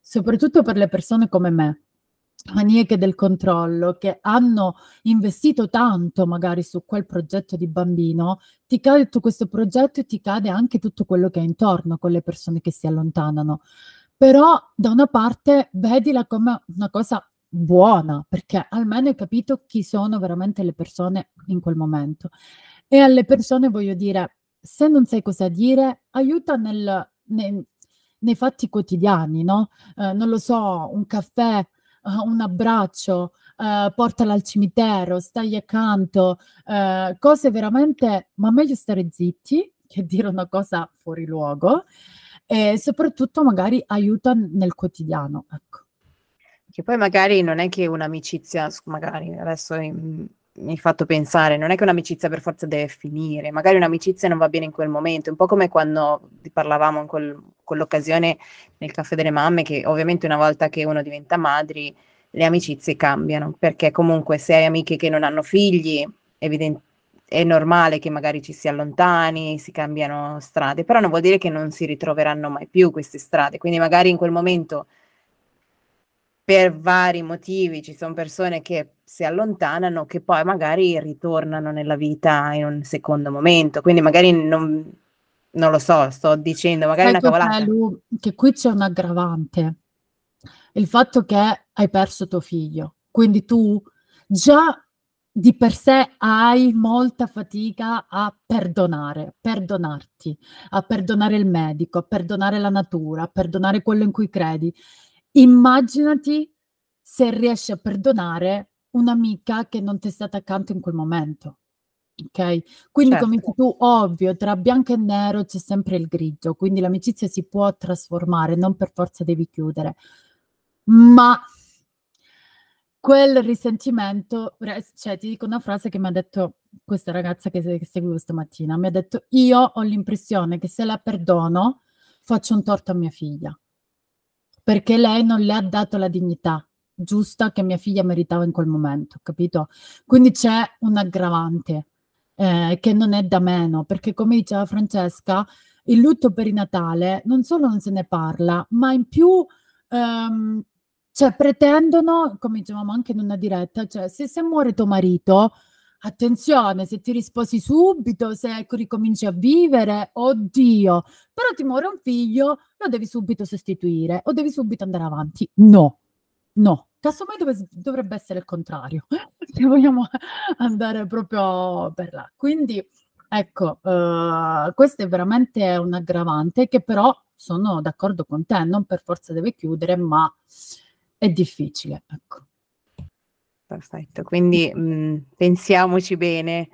soprattutto per le persone come me, maniache del controllo, che hanno investito tanto magari su quel progetto di bambino, ti cade tutto questo progetto e ti cade anche tutto quello che è intorno con le persone che si allontanano. Però da una parte vedila come una cosa buona, perché almeno hai capito chi sono veramente le persone in quel momento. E alle persone voglio dire, se non sai cosa dire, aiuta nel, nei, nei fatti quotidiani, no? Eh, non lo so, un caffè, uh, un abbraccio, uh, portala al cimitero, stai accanto, uh, cose veramente, ma meglio stare zitti che dire una cosa fuori luogo e soprattutto magari aiuta nel quotidiano, ecco. Che poi magari non è che un'amicizia, magari adesso mi hai fatto pensare, non è che un'amicizia per forza deve finire, magari un'amicizia non va bene in quel momento, un po' come quando parlavamo in quel, quell'occasione nel caffè delle mamme, che ovviamente una volta che uno diventa madri, le amicizie cambiano, perché comunque se hai amiche che non hanno figli, evident- è normale che magari ci si allontani, si cambiano strade, però non vuol dire che non si ritroveranno mai più queste strade, quindi magari in quel momento per vari motivi ci sono persone che si allontanano, che poi magari ritornano nella vita in un secondo momento. Quindi magari non, non lo so, sto dicendo, magari ecco una cavolata. Lu, che qui c'è un aggravante, il fatto che hai perso tuo figlio. Quindi tu già di per sé hai molta fatica a perdonare, perdonarti, a perdonare il medico, a perdonare la natura, a perdonare quello in cui credi. Immaginati se riesci a perdonare un'amica che non ti è stata accanto in quel momento. Ok? Quindi come dici Certo. tu, ovvio, tra bianco e nero c'è sempre il grigio, quindi l'amicizia si può trasformare, non per forza devi chiudere. Ma quel risentimento, cioè ti dico una frase che mi ha detto questa ragazza che, che seguivo stamattina, mi ha detto io ho l'impressione che se la perdono faccio un torto a mia figlia perché lei non le ha dato la dignità giusta che mia figlia meritava in quel momento, capito? Quindi c'è un aggravante eh, che non è da meno, perché come diceva Francesca, il lutto per il Natale non solo non se ne parla, ma in più ehm, cioè, pretendono, come dicevamo anche in una diretta, cioè se, se muore tuo marito, attenzione, se ti risposi subito, se ecco, ricominci a vivere, oddio, però ti muore un figlio, lo devi subito sostituire o devi subito andare avanti. No, no, casomai dove- dovrebbe essere il contrario, se vogliamo andare proprio per là. Quindi, ecco, eh, questo è veramente un aggravante che però sono d'accordo con te, non per forza deve chiudere, ma è difficile, ecco. Perfetto, quindi mh, pensiamoci bene.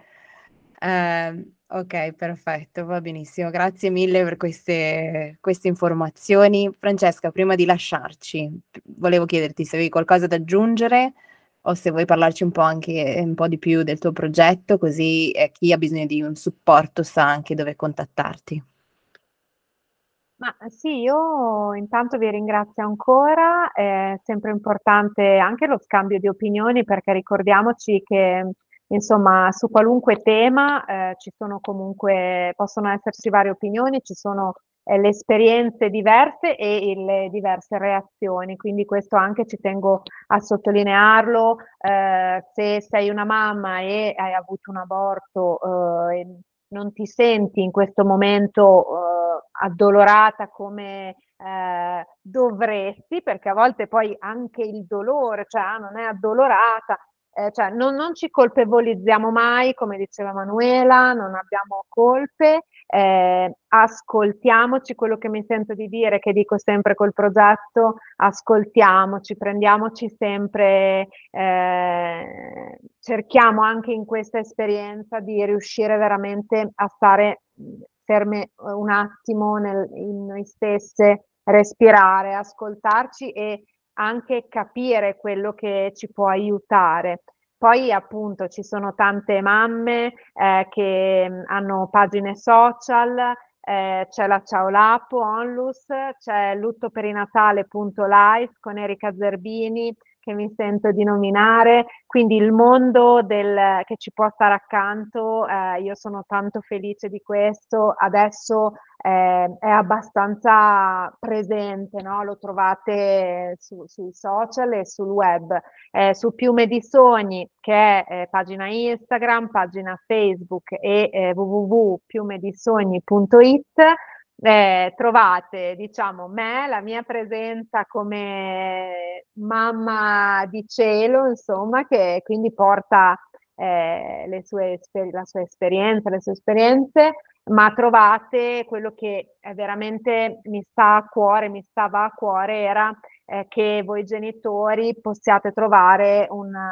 Eh, ok, perfetto, va benissimo. Grazie mille per queste, queste informazioni. Francesca, prima di lasciarci, volevo chiederti se avevi qualcosa da aggiungere o se vuoi parlarci un po' anche un po' di più del tuo progetto, così eh, chi ha bisogno di un supporto sa anche dove contattarti. Ma sì, io intanto vi ringrazio ancora, è sempre importante anche lo scambio di opinioni perché ricordiamoci che insomma su qualunque tema eh, ci sono comunque, possono esserci varie opinioni, ci sono eh, le esperienze diverse e le diverse reazioni, quindi questo anche ci tengo a sottolinearlo, eh, se sei una mamma e hai avuto un aborto eh, e non ti senti in questo momento eh, addolorata come eh, dovresti, perché a volte poi anche il dolore, cioè ah, non è addolorata, eh, cioè non, non, ci colpevolizziamo mai, come diceva Manuela, non abbiamo colpe, eh, ascoltiamoci quello che mi sento di dire, che dico sempre col progetto, ascoltiamoci, prendiamoci sempre, eh, cerchiamo anche in questa esperienza di riuscire veramente a stare ferme un attimo nel, in noi stesse, respirare, ascoltarci e anche capire quello che ci può aiutare. Poi appunto ci sono tante mamme eh, che mm, hanno pagine social, eh, c'è la Ciao Lapo Onlus, c'è luttoperinatalelive con Erika Zerbini che mi sento di nominare, quindi il mondo del, che ci può stare accanto, eh, io sono tanto felice di questo, adesso eh, è abbastanza presente, no? lo trovate su, sui social e sul web, eh, su Piume di Sogni che è eh, pagina Instagram, pagina Facebook e eh, www.piumedisogni.it eh, trovate, diciamo, me, la mia presenza come mamma di cielo, insomma, che quindi porta eh, sue, la sua esperienza, le sue esperienze, ma trovate quello che veramente mi sta a cuore, mi stava a cuore, era eh, che voi genitori possiate trovare una,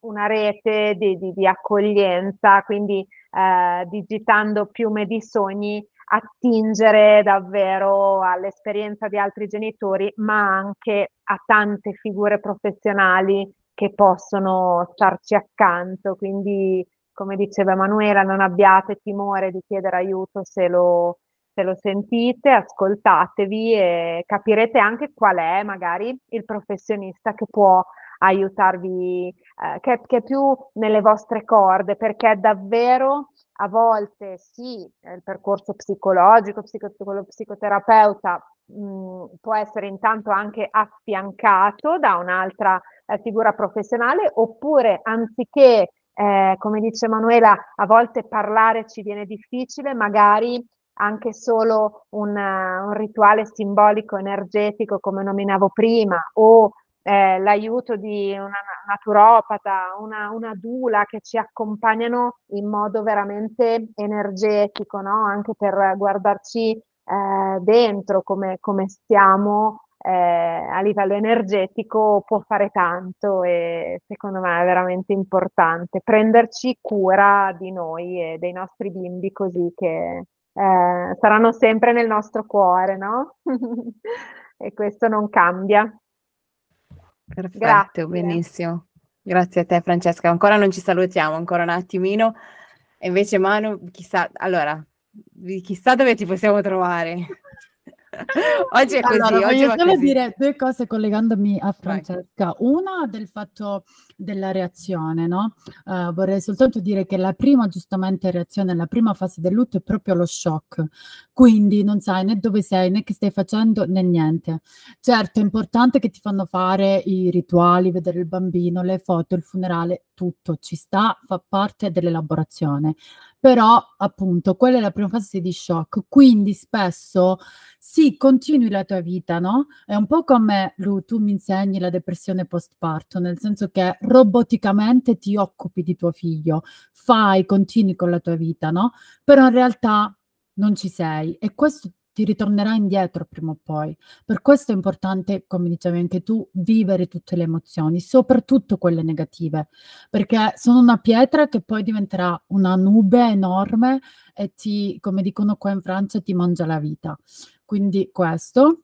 una rete di, di, di accoglienza, quindi eh, digitando piume di sogni attingere davvero all'esperienza di altri genitori, ma anche a tante figure professionali che possono starci accanto. Quindi, come diceva Emanuela, non abbiate timore di chiedere aiuto se lo, se lo sentite, ascoltatevi e capirete anche qual è magari il professionista che può aiutarvi, eh, che, che, è più nelle vostre corde, perché davvero a volte sì, il percorso psicologico, psico, psicoterapeuta mh, può essere intanto anche affiancato da un'altra eh, figura professionale, oppure anziché, eh, come dice Manuela, a volte parlare ci viene difficile, magari anche solo un, un rituale simbolico energetico come nominavo prima o eh, l'aiuto di una naturopata, una, una dula che ci accompagnano in modo veramente energetico, no? anche per guardarci eh, dentro come, come stiamo eh, a livello energetico può fare tanto e secondo me è veramente importante prenderci cura di noi e dei nostri bimbi così che eh, saranno sempre nel nostro cuore, no? e questo non cambia. Perfetto, Grazie. benissimo. Grazie a te Francesca. Ancora non ci salutiamo, ancora un attimino. E invece Manu, chissà, allora, chissà dove ti possiamo trovare. oggi è così. Allora, oggi voglio solo così. dire due cose collegandomi a Francesca. Vai. Una del fatto della reazione, no? Uh, vorrei soltanto dire che la prima, giustamente, reazione, la prima fase del lutto è proprio lo shock. Quindi non sai né dove sei, né che stai facendo, né niente. Certo, è importante che ti fanno fare i rituali, vedere il bambino, le foto, il funerale, tutto ci sta, fa parte dell'elaborazione però appunto quella è la prima fase di shock, quindi spesso sì, continui la tua vita, no? È un po' come Lu, tu mi insegni la depressione postparto, nel senso che roboticamente ti occupi di tuo figlio, fai, continui con la tua vita, no? Però in realtà non ci sei e questo ti ritornerà indietro prima o poi. Per questo è importante, come dicevi anche tu, vivere tutte le emozioni, soprattutto quelle negative, perché sono una pietra che poi diventerà una nube enorme e ti, come dicono qua in Francia, ti mangia la vita. Quindi questo.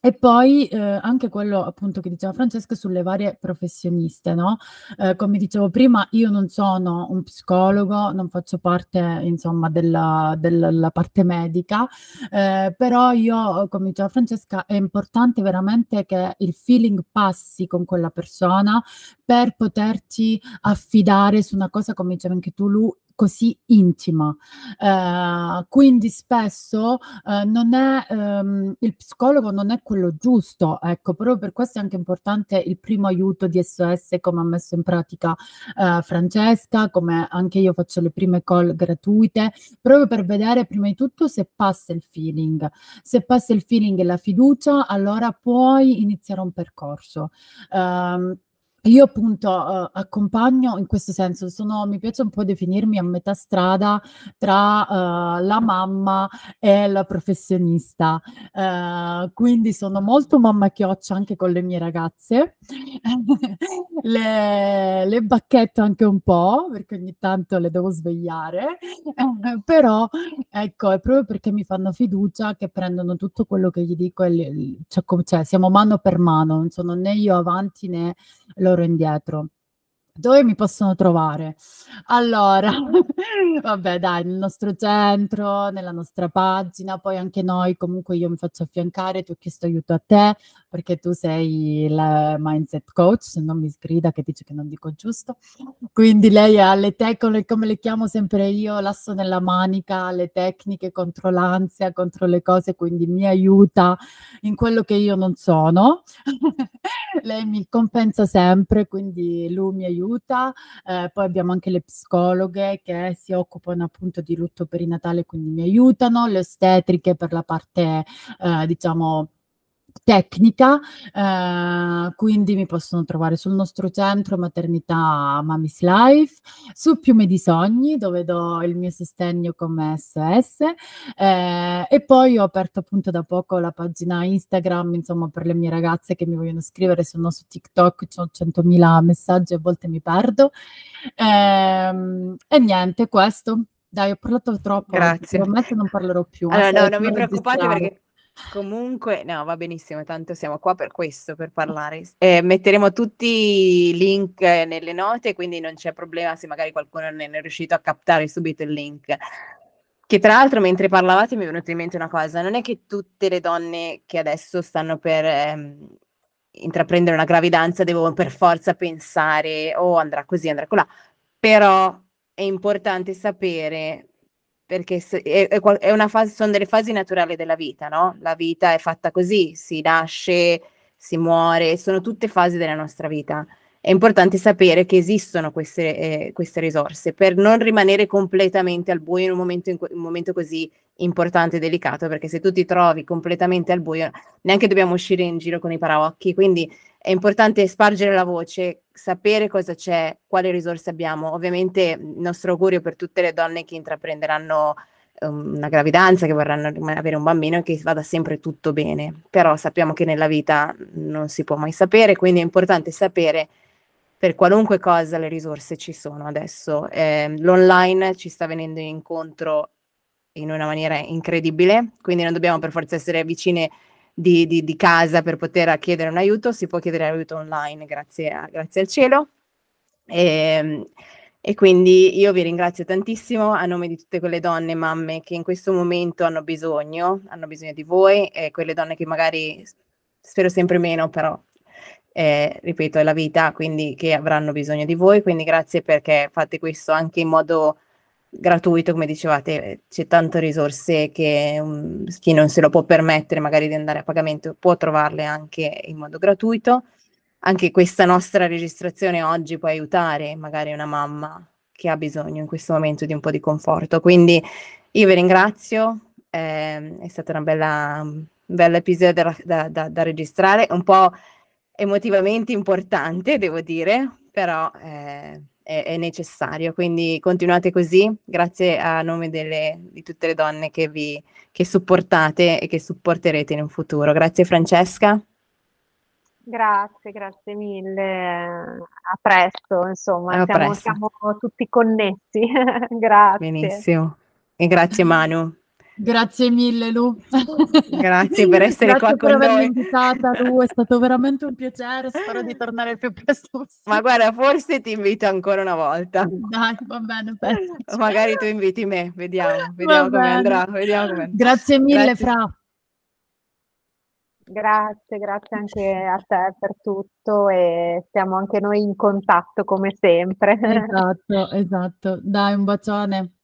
E poi eh, anche quello appunto che diceva Francesca sulle varie professioniste, no? Eh, come dicevo prima, io non sono un psicologo, non faccio parte insomma della, della parte medica, eh, però io, come diceva Francesca, è importante veramente che il feeling passi con quella persona per poterti affidare su una cosa, come diceva anche tu, Lu, così intima. Eh, quindi spesso eh, non è, ehm, il psicologo non è quello giusto, ecco, però per questo è anche importante il primo aiuto di SOS come ha messo in pratica eh, Francesca, come anche io faccio le prime call gratuite, proprio per vedere prima di tutto se passa il feeling. Se passa il feeling e la fiducia, allora puoi iniziare un percorso. Um, io appunto uh, accompagno in questo senso, sono, mi piace un po' definirmi a metà strada tra uh, la mamma e la professionista, uh, quindi sono molto mamma chioccia anche con le mie ragazze, le, le, bacchetto anche un po' perché ogni tanto le devo svegliare, però ecco è proprio perché mi fanno fiducia che prendono tutto quello che gli dico e cioè, cioè siamo mano per mano, non sono né io avanti né loro indietro. Dove mi possono trovare? Allora, vabbè dai, nel nostro centro, nella nostra pagina, poi anche noi comunque io mi faccio affiancare, ti ho chiesto aiuto a te perché tu sei il mindset coach, se non mi sgrida che dice che non dico giusto. Quindi lei ha le tecniche, come le chiamo sempre io, l'asso nella manica, le tecniche contro l'ansia, contro le cose, quindi mi aiuta in quello che io non sono. lei mi compensa sempre, quindi lui mi aiuta. Eh, poi abbiamo anche le psicologhe che si occupano appunto di lutto perinatale, quindi mi aiutano, le ostetriche per la parte, eh, diciamo, tecnica, eh, quindi mi possono trovare sul nostro centro maternità Mamis Life, su Piume di Sogni dove do il mio sostegno come SOS eh, e poi ho aperto appunto da poco la pagina Instagram insomma per le mie ragazze che mi vogliono scrivere, sono su TikTok, ho 100.000 messaggi a volte mi perdo eh, e niente questo. Dai, ho parlato troppo. Grazie. Prometto non parlerò più. Allora, no, non vi preoccupate perché Comunque, no, va benissimo, tanto siamo qua per questo, per parlare. Eh, metteremo tutti i link nelle note, quindi non c'è problema se magari qualcuno non è riuscito a captare subito il link. Che tra l'altro, mentre parlavate, mi è venuta in mente una cosa: non è che tutte le donne che adesso stanno per ehm, intraprendere una gravidanza devono per forza pensare, oh, andrà così, andrà colà. Però è importante sapere perché è, è, una fase, sono delle fasi naturali della vita, no? La vita è fatta così, si nasce, si muore, sono tutte fasi della nostra vita. È importante sapere che esistono queste, eh, queste risorse per non rimanere completamente al buio in un momento, in, un momento così importante e delicato, perché se tu ti trovi completamente al buio, neanche dobbiamo uscire in giro con i paraocchi. Quindi è importante spargere la voce, sapere cosa c'è, quali risorse abbiamo. Ovviamente il nostro augurio per tutte le donne che intraprenderanno um, una gravidanza, che vorranno avere un bambino, è che vada sempre tutto bene. Però sappiamo che nella vita non si può mai sapere, quindi è importante sapere per qualunque cosa le risorse ci sono adesso. Eh, l'online ci sta venendo incontro in una maniera incredibile, quindi non dobbiamo per forza essere vicine di, di, di, casa per poter chiedere un aiuto, si può chiedere aiuto online, grazie, a, grazie al cielo. E, ehm, e, quindi io vi ringrazio tantissimo a nome di tutte quelle donne, mamme che in questo momento hanno bisogno, hanno bisogno di voi e quelle donne che magari, spero sempre meno, però eh, ripeto, è la vita, quindi che avranno bisogno di voi. Quindi grazie perché fate questo anche in modo gratuito, come dicevate, c'è tante risorse che um, chi non se lo può permettere magari di andare a pagamento può trovarle anche in modo gratuito. Anche questa nostra registrazione oggi può aiutare magari una mamma che ha bisogno in questo momento di un po' di conforto. Quindi io vi ringrazio, eh, è stato un bella episodio da, da, da, da, registrare, un po' emotivamente importante, devo dire, però... Eh, è, è, necessario. Quindi continuate così, grazie a nome delle, di tutte le donne che vi che supportate e che supporterete in un futuro. Grazie Francesca. Grazie, grazie mille. A presto, insomma, a siamo, presto. siamo tutti connessi. grazie. Benissimo. E grazie Manu. Grazie mille Lu. Grazie per essere Grazie qua per con noi. invitata Lu, è stato veramente un piacere, spero di tornare il più presto possibile. Ma guarda, forse ti invito ancora una volta. Dai, va bene, penso. Magari tu inviti me, vediamo, vediamo come andrà, vediamo come Grazie mille grazie. Fra. Grazie, grazie anche a te per tutto e siamo anche noi in contatto come sempre. Esatto, esatto. Dai, un bacione.